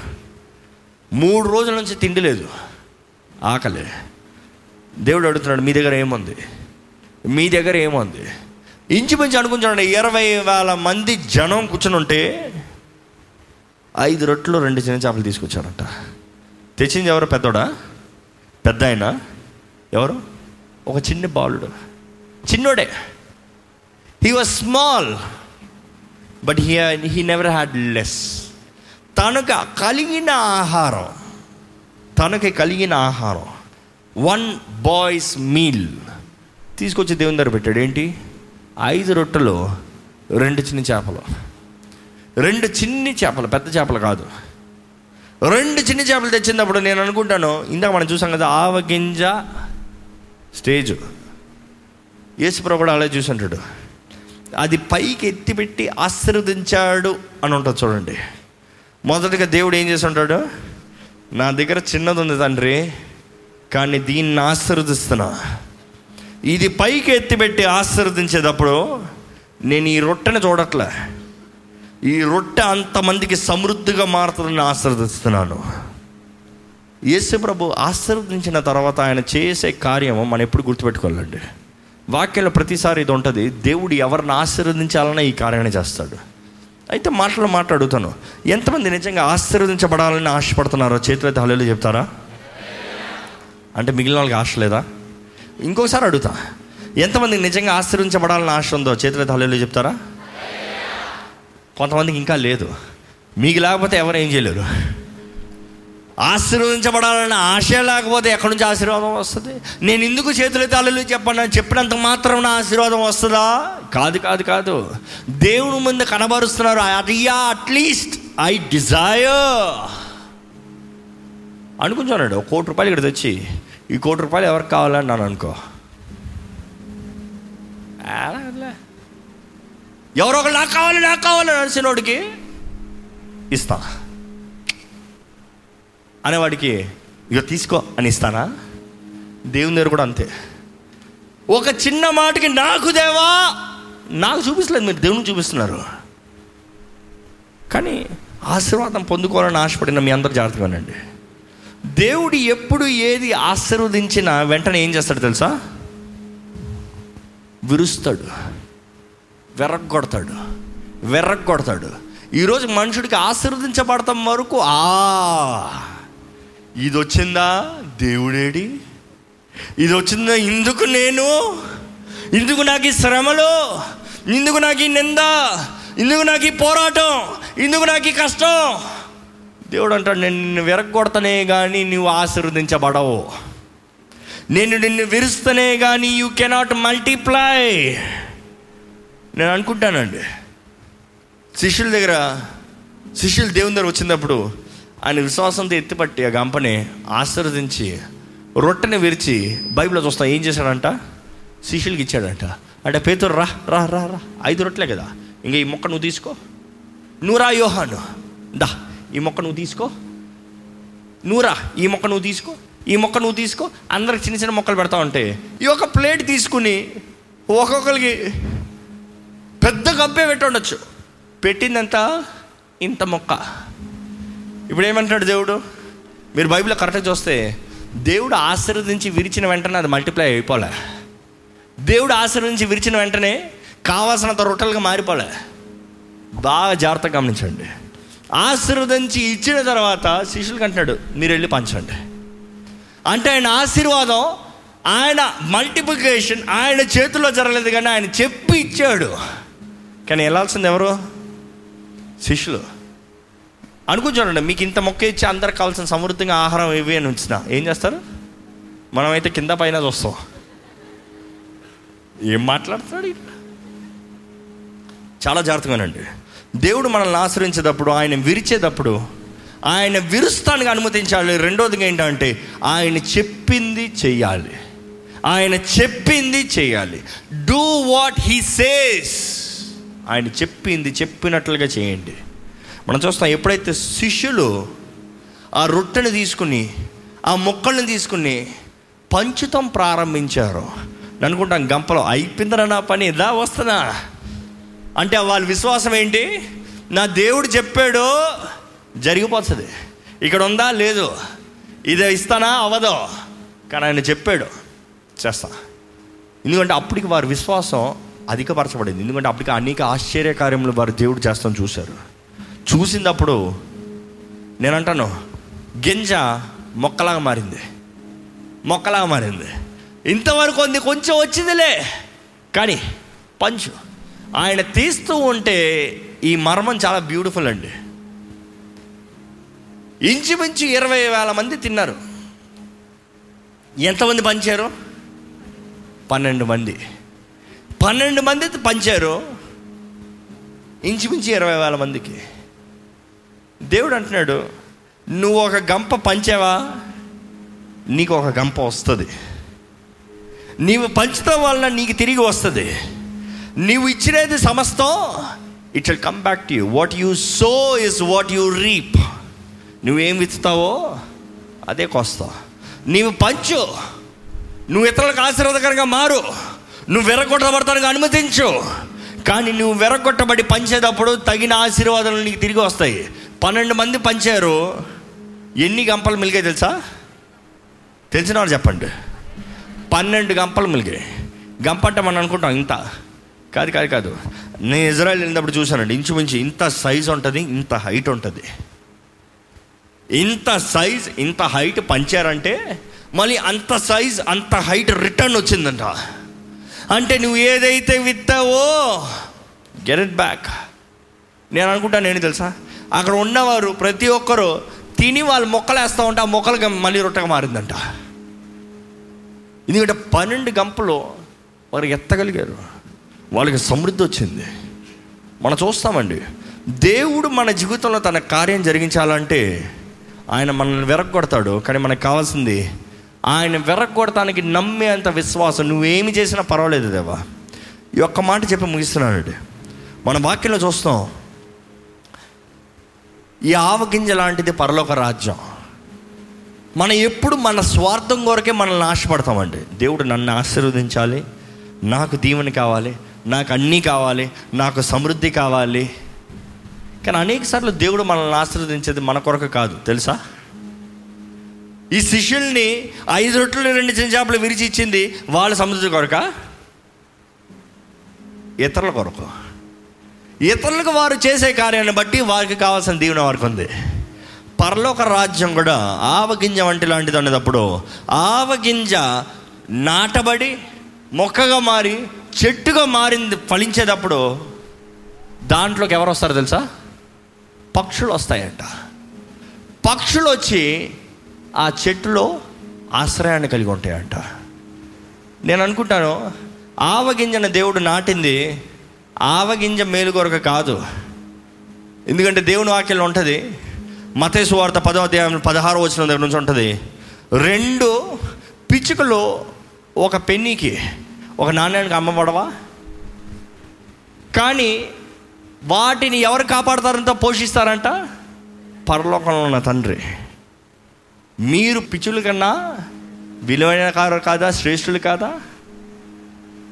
మూడు రోజుల నుంచి తిండి లేదు. ఆకలి. దేవుడు అడుగుతున్నాడు మీ దగ్గర ఏముంది? మీ దగ్గర ఏముంది? ఇంచుమించు అనుకుంటున్నాడు ఇరవై వేల మంది జనం కూర్చొని ఉంటే ఐదు రొట్టెలు రెండు చిన్న చేపలు తీసుకొచ్చారంట తెచ్చింది ఎవరు? పెద్దోడా? పెద్ద ఆయన ఎవరు? ఒక చిన్న బాలుడు. చిన్నోడే. He was small but he he never had less తనకు కలిగిన ఆహారం తనకి కలిగిన ఆహారం. వన్ బాయ్స్ మీల్ తీసుకొచ్చి దేవుని దగ్గర పెట్టాడు. ఏంటి? ఐదు రొట్టెలు రెండు చిన్న చేపలు. రెండు చిన్ని చేపలు పెద్ద చేపలు కాదు. రెండు చిన్న చేపలు తెచ్చినప్పుడు నేను అనుకుంటాను ఇందాక మనం చూసాం కదా ఆవగింజ స్టేజ్. యేసుప్రభు కూడా అలా చూసి ఉంటాడు. అది పైకి ఎత్తిపెట్టి ఆశీర్వదించాడు అని ఉంటుంది చూడండి. మొదటగా దేవుడు ఏం చేసి ఉంటాడు నా దగ్గర చిన్నది ఉంది తండ్రి కానీ దీన్ని ఆశీర్వదిస్తున్నా. ఇది పైకి ఎత్తిపెట్టి ఆశీర్వదించేటప్పుడు నేను ఈ రొట్టెని చూడట్లే. ఈ రొట్టె అంతమందికి సమృద్ధిగా మారుతుందని ఆశీర్వదిస్తున్నాను. యేసు ప్రభు ఆశీర్వదించిన తర్వాత ఆయన చేసే కార్యము మనం ఎప్పుడు గుర్తుపెట్టుకోవాలండి? వాక్యంలో ప్రతిసారి ఇది ఉంటుంది దేవుడు ఎవరిని ఆశీర్వదించాలన్నా ఈ కార్యాన్ని చేస్తాడు. అయితే మాటలు మాట్లాడుతాను. ఎంతమంది నిజంగా ఆశీర్వదించబడాలని ఆశపడుతున్నారో చేతులైతే హలేలు చెప్తారా? అంటే మిగిలిన వాళ్ళకి ఆశ లేదా? ఇంకోసారి అడుగుతా. ఎంతమంది నిజంగా ఆశీర్వించబడాలని ఆశ ఉందో చేతులైతే హలేదు చెప్తారా? కొంతమందికి ఇంకా లేదు. మీకు లేకపోతే ఎవరు ఏం చేయలేరు? ఆశీర్వదించబడాలన్న ఆశ లేకపోతే ఎక్కడి నుంచి ఆశీర్వాదం వస్తుంది? నేను ఎందుకు చేతులు తల్లు చెప్పాను? చెప్పినంత మాత్రం నా ఆశీర్వాదం వస్తుందా? కాదు కాదు కాదు. దేవుని ముందు కనబరుస్తున్నారు. అయ్యా అట్లీస్ట్ ఐ డిజైర్ అనుకుంటున్నాడు ఒక కోటి రూపాయలు ఇక్కడ తెచ్చి ఈ కోటి రూపాయలు ఎవరికి కావాలని నన్ను అనుకో. ఎవరో ఒకరు నాకు కావాలి నాకు కావాలి నడిచినోడికి ఇస్తాను అనేవాడికి ఇక తీసుకో అని ఇస్తానా? దేవుని దగ్గర కూడా అంతే. ఒక చిన్న మాటకి నాకు దేవా! నాకు చూపిస్తలేదు మీరు దేవుని చూపిస్తున్నారు. కానీ ఆశీర్వాదం పొందుకోవాలని ఆశపడిన మీ అందరు జాగ్రత్తగానండి. దేవుడు ఎప్పుడు ఏది ఆశీర్వదించినా వెంటనే ఏం చేస్తాడు తెలుసా? విరుస్తాడు. వెరగొడతాడు వెర్రగొడతాడు ఈరోజు మనుషుడికి ఆశీర్వదించబడతాం వరకు ఆ ఇది వచ్చిందా దేవుడేడి? ఇది వచ్చిందా ఇందుకు నేను? ఇందుకు నాకు ఈ శ్రమలు? ఇందుకు నాకు ఈ నింద? ఇందుకు నాకు ఈ పోరాటం? ఇందుకు నాకు ఈ కష్టం? దేవుడు అంటాడు నేను నిన్ను విరగొడతనే కానీ నువ్వు ఆశీర్వదించబడవు. నేను నిన్ను విరుస్తనే కానీ యూ కెనాట్ మల్టిప్లై నేను అనుకుంటానండి. శిష్యుల దగ్గర శిష్యులు దేవుని దగ్గర వచ్చినప్పుడు ఆయన విశ్వాసంతో ఎత్తిపట్టి ఆ గంపని ఆశీర్వదించి రొట్టెని విరిచి బైబిల్లో చూస్తాం. ఏం చేశాడంట? శిష్యులకి ఇచ్చాడంట. అంటే పేతురు రా రా రా రా. ఐదు రొట్టెలే కదా. ఇంకా ఈ మొక్క నువ్వు తీసుకో. నూరా యోహాను. దా ఈ మొక్క నువ్వు తీసుకో. నూరా ఈ మొక్క నువ్వు తీసుకో. ఈ మొక్క నువ్వు తీసుకో. అందరికి చిన్న చిన్న మొక్కలు పెడతా ఉంటే ఈ ఒక ప్లేట్ తీసుకుని ఒక్కొక్కరికి పెద్ద గబ్బే పెట్టి ఉండొచ్చు. పెట్టిందంతా ఇంత మొక్క. ఇప్పుడు ఏమంటాడు దేవుడు? మీరు బైబిల్లో కరెక్ట్గా చూస్తే దేవుడు ఆశీర్వదించి విరిచిన వెంటనే అది మల్టిప్లై అయిపోలే. దేవుడు ఆశీర్వదించి విరిచిన వెంటనే కావాల్సినంత రొట్టెలుగా మారిపోలే. బాగా జాగ్రత్తగా గమనించండి. ఆశీర్వదించి ఇచ్చిన తర్వాత శిష్యులకి అంటున్నాడు మీరు వెళ్ళి పంచండి. అంటే ఆయన ఆశీర్వాదం ఆయన మల్టిప్లికేషన్ ఆయన చేతుల్లో జరగలేదు కానీ ఆయన చెప్పి ఇచ్చాడు. కానీ వెళ్ళాల్సింది ఎవరు? శిష్యులు. అనుకుంటానండి మీకు ఇంత మొక్క ఇచ్చి అందరికి కావాల్సిన సమృద్ధిగా ఆహారం ఇవి అని ఉంచిన ఏం చేస్తారు? మనమైతే కింద పైన చూస్తాం. ఏం మాట్లాడుతున్నాడు చాలా జాగ్రత్తగానండి. దేవుడు మనల్ని ఆశ్రయించేటప్పుడు ఆయన విరిచేటప్పుడు ఆయన విరుస్తానికి అనుమతించాలి. రెండోదిగా ఏంటంటే ఆయన చెప్పింది చెయ్యాలి. ఆయన చెప్పింది చేయాలి డూ వాట్ హీ సేస్ ఆయన చెప్పింది చెప్పినట్లుగా చేయండి. మనం చూస్తాం ఎప్పుడైతే శిష్యులు ఆ రొట్టెని తీసుకుని ఆ మొక్కల్ని తీసుకుని పంచుతం ప్రారంభించారు నేను అనుకుంటాను గంపలో అయిపోయిందిరా నా పని ఇదా వస్తుందా అంటే వాళ్ళ విశ్వాసం ఏంటి? నా దేవుడు చెప్పాడు జరిగిపోతుంది. ఇక్కడ ఉందా? లేదు. ఇది ఇస్తానా? అవదో. కానీ ఆయన చెప్పాడు చేస్తా. ఎందుకంటే అప్పటికి వారి విశ్వాసం అధికపరచబడింది. ఎందుకంటే అప్పటికి అనేక ఆశ్చర్యకార్యములు వారు దేవుడు చేస్తాం చూశారు. చూసినప్పుడు నేను అంటాను గింజ మొక్కలాగా మారింది. మొక్కలాగా మారింది. ఇంతవరకు ఉంది కొంచెం వచ్చిందిలే. కానీ పంచు ఆయన తీస్తూ ఉంటే ఈ మర్మం చాలా బ్యూటిఫుల్ అండి. ఇంచుమించు ఇరవై వేల మంది తిన్నారు. ఎంతమంది పంచారు? పన్నెండు మంది. పన్నెండు మంది పంచారు. ఇంచుమించు ఇరవై వేల మందికి. దేవుడు అంటున్నాడు నువ్వు ఒక గంప పంచావా? నీకు ఒక గంప వస్తుంది. నీవు పంచడం వలన నీకు తిరిగి వస్తుంది. నీవు ఇచ్చినది సమస్తం it shall come back to you what you sow is what you reap నువ్వేం విత్తుతావో అదే కోస్తావు నీవు పంచు. నువ్వు ఇతరులకు ఆశీర్వాదకరంగా మారు. నువ్వు వెరగొట్టబడతానికి అనుమతించు. కానీ నువ్వు వెరగొట్టబడి పంచేటప్పుడు తగిన ఆశీర్వాదాలు నీకు తిరిగి వస్తాయి. పన్నెండు మంది పంచారు. ఎన్ని గంపలు మిలిగాయి తెలుసా? తెలిసిన వాళ్ళు చెప్పండి. పన్నెండు గంపలు మిలిగాయి. గంప అంటే మనం అనుకుంటాం ఇంత. కాదు కాదు కాదు. నేను ఇజ్రాయల్ వెళ్ళినప్పుడు చూశానండి. ఇంచుమించు ఇంత సైజ్ ఉంటుంది ఇంత హైట్ ఉంటుంది. ఇంత సైజ్ ఇంత హైట్ పంచారంటే మళ్ళీ అంత సైజ్ అంత హైట్ రిటర్న్ వచ్చిందంట. అంటే నువ్వు ఏదైతే విత్తావో గెట్ ఇట్ బ్యాక్ నేను అనుకుంటాను ఏంటి తెలుసా? అక్కడ ఉన్నవారు ప్రతి ఒక్కరు తిని వాళ్ళు మొక్కలు వేస్తూ ఉంటే ఆ మొక్కలుగా మళ్ళీ రొట్టెగా మారిందంట. ఎందుకంటే పన్నెండు గంపలు వారు ఎత్తగలిగారు. వాళ్ళకి సమృద్ధి వచ్చింది. మనం చూస్తామండి. దేవుడు మన జీవితంలో తన కార్యం జరిగించాలంటే ఆయన మనల్ని వెరగొడతాడు కానీ మనకు కావాల్సింది ఆయన వెరగొడటానికి నమ్మే అంత విశ్వాసం నువ్వేమి చేసినా పర్వాలేదు దేవా. ఈ ఒక్క మాట చెప్పి ముగిస్తున్నానండి మన వాక్యంలో చూస్తాం. ఈ ఆవగింజ లాంటిది పరలోక రాజ్యం. మనం ఎప్పుడు మన స్వార్థం కొరకే మనల్ని ఆశపడతామండి. దేవుడు నన్ను ఆశీర్వదించాలి నాకు దీవెన కావాలి నాకు అన్నీ కావాలి నాకు సమృద్ధి కావాలి. కానీ అనేక సార్లు దేవుడు మనల్ని ఆశీర్వదించేది మన కొరకు కాదు తెలుసా? ఈ శిష్యుల్ని ఐదు రొట్టెలు రెండు చిన్న చేపలు విరిచి ఇచ్చింది వాళ్ళ సమృద్ధి కొరక? ఇతరుల కొరకు. ఇతరులకు వారు చేసే కార్యాన్ని బట్టి వారికి కావాల్సిన దీవెన వారికి ఉంది. పరలోక రాజ్యం కూడా ఆవగింజ వంటి లాంటిది అనేటప్పుడు ఆవగింజ నాటబడి మొక్కగా మారి చెట్టుగా మారింది ఫలించేటప్పుడు దాంట్లోకి ఎవరు వస్తారో తెలుసా? పక్షులు వస్తాయంట. పక్షులు వచ్చి ఆ చెట్టులో ఆశ్రయాన్ని కలిగి ఉంటాయంట. నేను అనుకుంటాను ఆవగింజన దేవుడు నాటింది ఆవగింజ మేలు కొరక కాదు. ఎందుకంటే దేవుని వాక్యంలో ఉంటుంది మతేసు వార్త పదో అధ్యాయం పదహారు వచ్చిన దగ్గర నుంచి ఉంటుంది రెండు పిచ్చుకలు ఒక పెన్నీకి ఒక నాణ్యానికి అమ్మబడవా? కానీ వాటిని ఎవరు కాపాడతారంట పోషిస్తారంట? పరలోకంలో ఉన్న తండ్రి. మీరు పిచ్చుల కన్నా విలువైన కారు కాదా శ్రేష్ఠులు కాదా?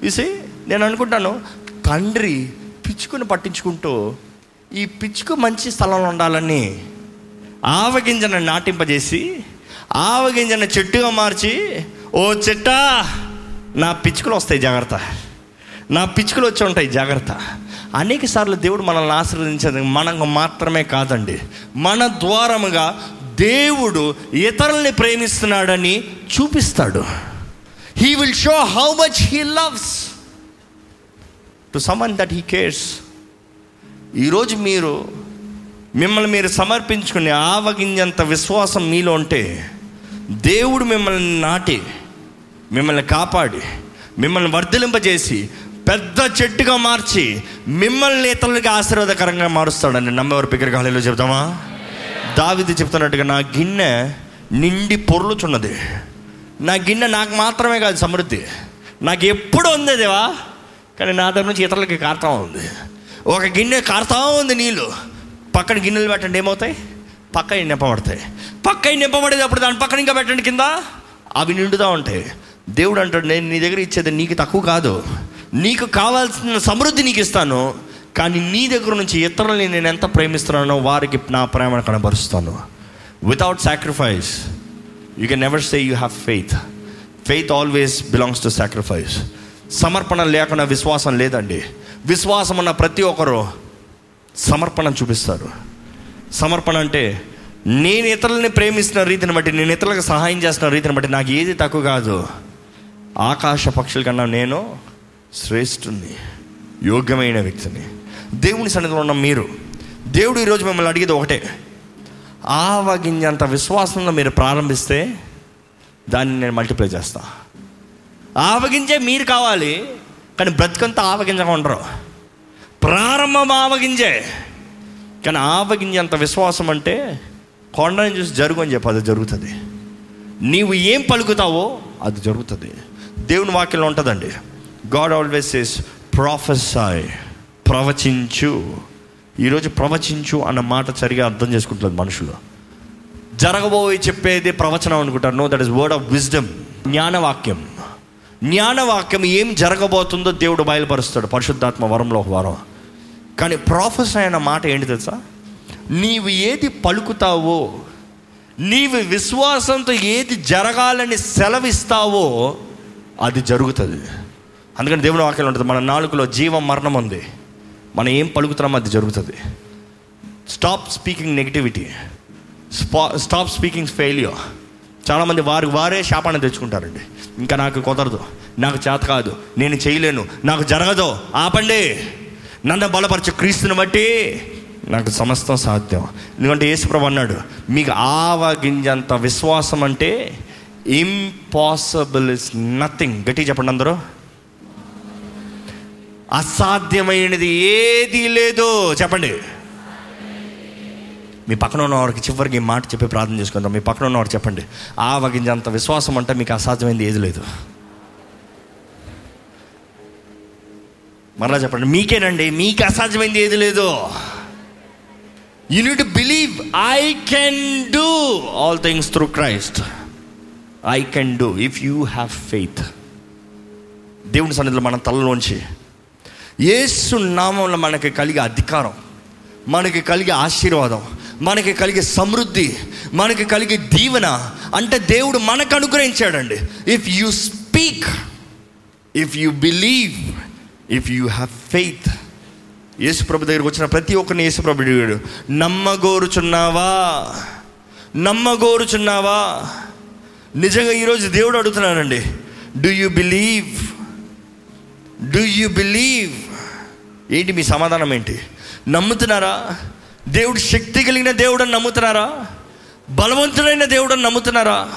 ఇసి నేను అనుకుంటాను తండ్రి పిచ్చుకుని పట్టించుకుంటూ ఈ పిచ్చుకు మంచి స్థలంలో ఉండాలని ఆవగింజను నాటింపజేసి ఆవగింజను చెట్టుగా మార్చి ఓ చెట్టా నా పిచ్చుకలు వస్తాయి జాగ్రత్త. నా పిచ్చుకలు వచ్చి ఉంటాయి జాగ్రత్త. అనేక సార్లు దేవుడు మనల్ని ఆశీర్వదించేది మనకు మాత్రమే కాదండి. మన ద్వారముగా దేవుడు ఇతరుల్ని ప్రేమిస్తున్నాడని చూపిస్తాడు. He will show how much he loves to someone that he cares ఈరోజు మీరు మిమ్మల్ని మీరు సమర్పించుకునే ఆవగింజంత విశ్వాసం మీలో ఉంటే దేవుడు మిమ్మల్ని నాటి మిమ్మల్ని కాపాడి మిమ్మల్ని వర్ధలింపజేసి పెద్ద చెట్టుగా మార్చి మిమ్మల్ని ఇతరులకి ఆశీర్వాదకరంగా మారుస్తాడని నమ్మేవారు పిక్కర గాలిలో చెబుతామా దావిది చెప్తున్నట్టుగా నా గిన్నె నిండి పొర్లుచున్నది. నా గిన్నె నాకు మాత్రమే కాదు సమృద్ధి. నాకు ఎప్పుడు ఉంది దేవా కానీ నా దగ్గర నుంచి ఇతరులకి కారుతా ఉంది. ఒక గిన్నె కారుతా ఉంది నీళ్ళు. పక్కన గిన్నెలు పెట్టండి ఏమవుతాయి? పక్క నింపబడతాయి. పక్క నింపబడేటప్పుడు దాని పక్కన ఇంకా పెట్టండి కింద. అవి నిండుతూ ఉంటాయి. దేవుడు అంటాడు నేను నీ దగ్గర ఇచ్చేది నీకు తక్కువ కాదు. నీకు కావాల్సిన సమృద్ధి నీకు ఇస్తాను. కానీ నీ దగ్గర నుంచి ఇతరులని నేను ఎంత ప్రేమిస్తున్నానో వారికి నా ప్రేమను కనబరుస్తాను. Without sacrifice you can never say you have faith faith always belongs to sacrifice సమర్పణ లేకుండా విశ్వాసం లేదండి. విశ్వాసం ఉన్న ప్రతి ఒక్కరు సమర్పణ చూపిస్తారు. సమర్పణ అంటే నేను ఇతరులని ప్రేమిస్తున్న రీతిని బట్టి నేను ఇతరులకు సహాయం చేస్తున్న రీతిని బట్టి నాకు ఏది తక్కువ కాదు. ఆకాశ పక్షుల కన్నా నేను శ్రేష్ఠుని యోగ్యమైన వ్యక్తిని. దేవుని సన్నిధిలో ఉన్న మీరు. దేవుడు ఈరోజు మిమ్మల్ని అడిగేది ఒకటే. ఆవగింజంత విశ్వాసంలో మీరు ప్రారంభిస్తే దాన్ని నేను మల్టిప్లై చేస్తా. ఆవగింజే మీరు కావాలి కానీ బ్రతికంతా ఆవగింజగా ఉండరు. ప్రారంభం ఆవగింజే కానీ ఆవగింజంత విశ్వాసం అంటే కొండని చూసి జరుగు అని చెప్పి అది జరుగుతుంది. నీవు ఏం పలుకుతావో అది జరుగుతుంది. దేవుని వాక్యంలో ఉంటుందండి. గాడ్ ఆల్వేస్ ఇస్ ప్రొఫెసర్ ప్రవచించు. ఈరోజు ప్రవచించు అన్న మాట సరిగా అర్థం చేసుకుంటుంది మనుషులు. జరగబోయి చెప్పేది ప్రవచనం అనుకుంటారు. No that is word of wisdom జ్ఞానవాక్యం. జ్ఞానవాక్యం ఏం జరగబోతుందో దేవుడు బయలుపరుస్తాడు పరిశుద్ధాత్మ వరంలో ఒక వరం. కానీ ప్రాఫెస్ అయిన మాట ఏంటి తెలుసా? నీవు ఏది పలుకుతావో నీవు విశ్వాసంతో ఏది జరగాలని సెలవిస్తావో అది జరుగుతుంది. అందుకని దేవుని వాక్యం ఉంటుంది మన నాలుగులో జీవం మరణం ఉంది. మనం ఏం పలుకుతున్నామో అది జరుగుతుంది. Stop speaking negativity spa stop speaking failure చాలామంది వారు వారే శాపాన్ని తెచ్చుకుంటారండి. ఇంకా నాకు కుదరదు. నాకు చేత కాదు. నేను చేయలేను. నాకు జరగదు. ఆపండి. నన్ను బలపరచు క్రీస్తుని బట్టి నాకు సమస్తం సాధ్యం. ఎందుకంటే యేసుప్రభు అన్నాడు మీకు ఆవగింజంత విశ్వాసం అంటే ఇంపాసిబుల్ ఇస్ నథింగ్ గట్టి చెప్పండి అందరూ. అసాధ్యమైనది ఏది లేదో చెప్పండి. మీ పక్కన ఉన్నవారికి చివరికి ఈ మాట చెప్పి ప్రార్థన చేసుకుందాం. మీ పక్కన ఉన్నవారు చెప్పండి. ఆవగింజంత విశ్వాసం అంటే మీకు అసాధ్యమైంది ఏది లేదు. మరలా చెప్పండి. మీకేనండి? మీకు అసాధ్యమైంది ఏది లేదు. You need believe I can do all things through Christ I can do if you have faith దేవుని సన్నిధిలో మన తలలోంచి యేసు నామంలో మనకి కలిగే అధికారం మనకి కలిగే ఆశీర్వాదం మనకి కలిగే సమృద్ధి మనకి కలిగే దీవెన. అంటే దేవుడు మనకు అనుగ్రహించాడండి. If you speak if you believe if you have faith యేసుప్రభు దగ్గరికి వచ్చిన ప్రతి ఒక్కరిని యేసుప్రభు అడిగాడు నమ్మగోరుచున్నావా? నమ్మగోరుచున్నావా? నిజంగా ఈరోజు దేవుడు అడుగుతున్నానండి do you believe do you believe ఏంటి మీ సమాధానం ఏంటి? నమ్ముతున్నారా? దేవుడు శక్తి కలిగిన దేవుడని నమ్ముతున్నారా? బలవంతుడైన దేవుడు నమ్ముతున్నారా?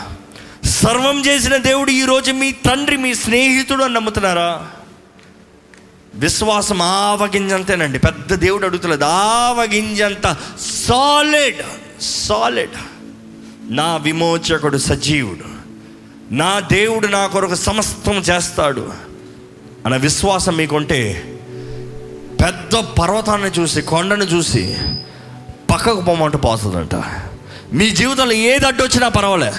సర్వం చేసిన దేవుడు ఈరోజు మీ తండ్రి మీ స్నేహితుడు అని నమ్ముతున్నారా? విశ్వాసం ఆవగింజంతేనండి పెద్ద దేవుడు అడుగుతలేదు. ఆవగింజంత సాలిడ్ సాలిడ్ నా విమోచకుడు సజీవుడు. నా దేవుడు నా కొరకు సమస్తం చేస్తాడు. అన్న విశ్వాసం మీకుంటే పెద్ద పర్వతాన్ని చూసి కొండను చూసి పక్కకు పోమంటూ పోతుందంట. మీ జీవితంలో ఏది అడ్డు వచ్చినా పర్వాలే.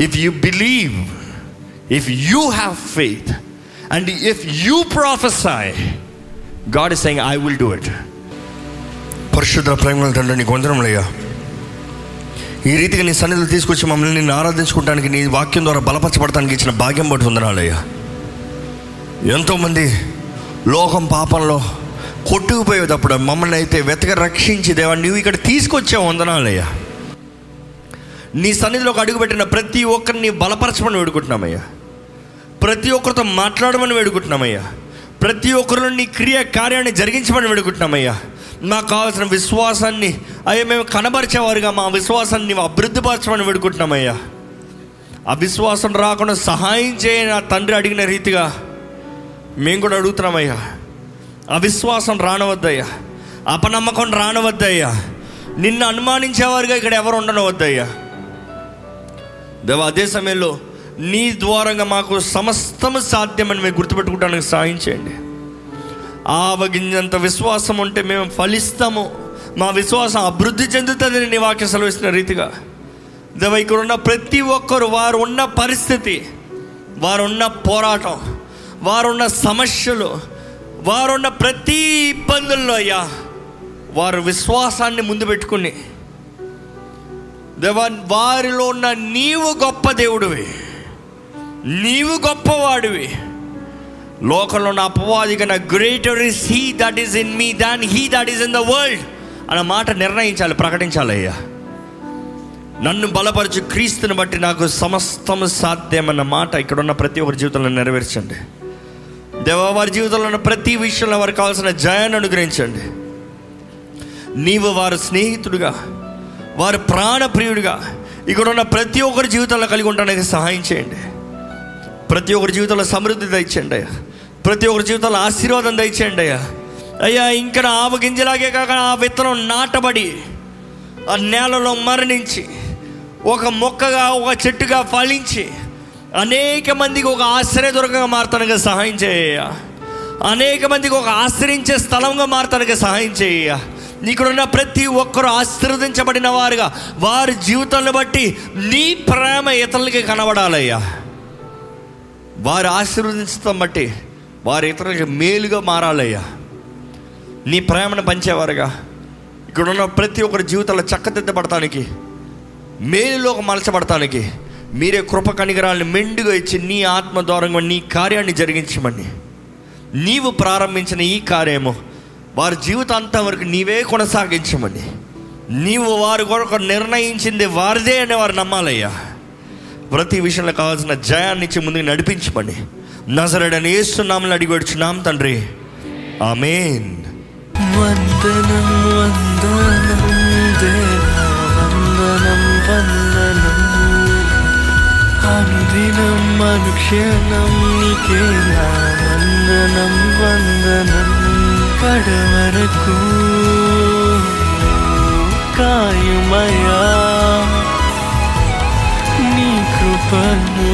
If you believe if you have faith and if you prophesy God is saying I will do it పరిశుద్ధ ప్రేమల తండ్రి నీకు వందనములయ్యా ఈ రీతిగా నీ సన్నిధిలో తీసుకొచ్చి మమ్మల్ని నిన్ను ఆరాధించుకోవడానికి నీ వాక్యం ద్వారా బలపరచబడటానికి ఇచ్చిన భాగ్యం బట్టి ఎంతోమంది లోకం పాపంలో కొట్టుకుపోయేటప్పుడు మమ్మల్ని అయితే వెతక రక్షించి దేవా నువ్వు ఇక్కడ తీసుకొచ్చావు వందనాలయ్యా. నీ సన్నిధిలోకి అడుగుపెట్టిన ప్రతి ఒక్కరిని బలపరచమని వేడుకుంటున్నామయ్యా. ప్రతి ఒక్కరితో మాట్లాడమని వేడుకుంటున్నామయ్యా. ప్రతి ఒక్కరిలో నీ క్రియ కార్యాన్ని జరిగించమని వేడుకుంటున్నామయ్యా. మాకు కావాల్సిన విశ్వాసాన్ని అయ్యా మేము కనబరిచేవారుగా మా విశ్వాసాన్ని నీవు అభివృద్ధిపరచమని వేడుకుంటున్నామయ్యా. ఆ విశ్వాసం రాకుండా సహాయం చేయని నా తండ్రి అడిగిన రీతిగా మేము కూడా అడుగుతున్నామయ్యా. అవిశ్వాసం రానవద్దయ్యా. అపనమ్మకం రానవద్దయ్యా. నిన్ను అనుమానించేవారుగా ఇక్కడ ఎవరు ఉండనవద్దయ్యా. దేవ అదే సమయంలో నీ ద్వారంగా మాకు సమస్తము సాధ్యమని మేము గుర్తుపెట్టుకోవడానికి సహాయం చేయండి. ఆవగింజంత విశ్వాసం ఉంటే మేము ఫలిస్తాము. మా విశ్వాసం అభివృద్ధి చెందుతుందని నీ వాక్య సెలవిస్తున్న రీతిగా. దేవ ఇక్కడ ఉన్న ప్రతి ఒక్కరు వారు ఉన్న పరిస్థితి వారున్న పోరాటం వారున్న సమస్యలు వారున్న ప్రతి ఇబ్బందుల్లో అయ్యా వారు విశ్వాసాన్ని ముందు పెట్టుకుని దేవా వారిలో ఉన్న నీవు గొప్ప దేవుడివి నీవు గొప్పవాడివి. లోకంలో ఉన్న అపవాది కన్నా greater is he that is in me than he that is in the world అన్న మాట నిర్ణయించాలి ప్రకటించాలి అయ్యా. నన్ను బలపరచు క్రీస్తుని బట్టి నాకు సమస్తము సాధ్యమన్న మాట ఇక్కడున్న ప్రతి ఒక్కరి జీవితంలో నెరవేర్చండి. దేవ వారి జీవితంలో ఉన్న ప్రతి విషయంలో వారికి కావాల్సిన జయాన్ని అనుగ్రహించండి. నీవు వారి స్నేహితుడిగా వారి ప్రాణప్రియుడిగా ఇక్కడ ఉన్న ప్రతి ఒక్కరి జీవితంలో కలిగి ఉండడానికి సహాయం చేయండి. ప్రతి ఒక్కరి జీవితంలో సమృద్ధి దయచేయండి అయ్యా. ప్రతి ఒక్కరి జీవితంలో ఆశీర్వాదం దయచేయండి అయ్యా. అయ్యా ఇంకా ఆవగింజలాగే కాక ఆ విత్తనం నాటబడి ఆ నేలలో మరణించి ఒక మొక్కగా ఒక చెట్టుగా ఫలించి అనేక మందికి ఒక ఆశ్రయదుర్గంగా మారతానికి సహాయం చేయ అనేక మందికి ఒక ఆశ్రయించే స్థలంగా మారతానికి సహాయం చేయ నీకున్న ప్రతి ఒక్కరు ఆశీర్వదించబడిన వారుగా వారి జీవితాన్ని బట్టి నీ ప్రేమ ఇతరులకి కనబడాలయ్యా. వారు ఆశీర్వదించడం బట్టి వారి ఇతరులకి మేలుగా మారాలయ్యా. నీ ప్రేమను పంచేవారుగా. ఇక్కడున్న ప్రతి ఒక్కరి జీవితంలో చక్కదిద్దబడటానికి మేలులోకి మలచబడటానికి మీరే కృప కనికరాలను మెండుగా ఇచ్చి నీ ఆత్మ ద్వారంగా నీ కార్యాన్ని జరిగించమని. నీవు ప్రారంభించిన ఈ కార్యము వారి జీవితాంతం వరకు నీవే కొనసాగించమని. నీవు వారి కొరకు నిర్ణయించింది వారిదే అని వారు నమ్మాలయ్యా. ప్రతి విషయంలో కావాల్సిన జయాన్ని ఇచ్చి ముందుకు నడిపించమని. నజరడని ఏస్తున్నామని అడిగి వచ్చున్నాం తండ్రి. ఆమెన్. వందనం వందనం. అనుదినం అనుక్షణం నీకే నా వందనం వందనం కడవరకు కాయుమయా నీ కృపను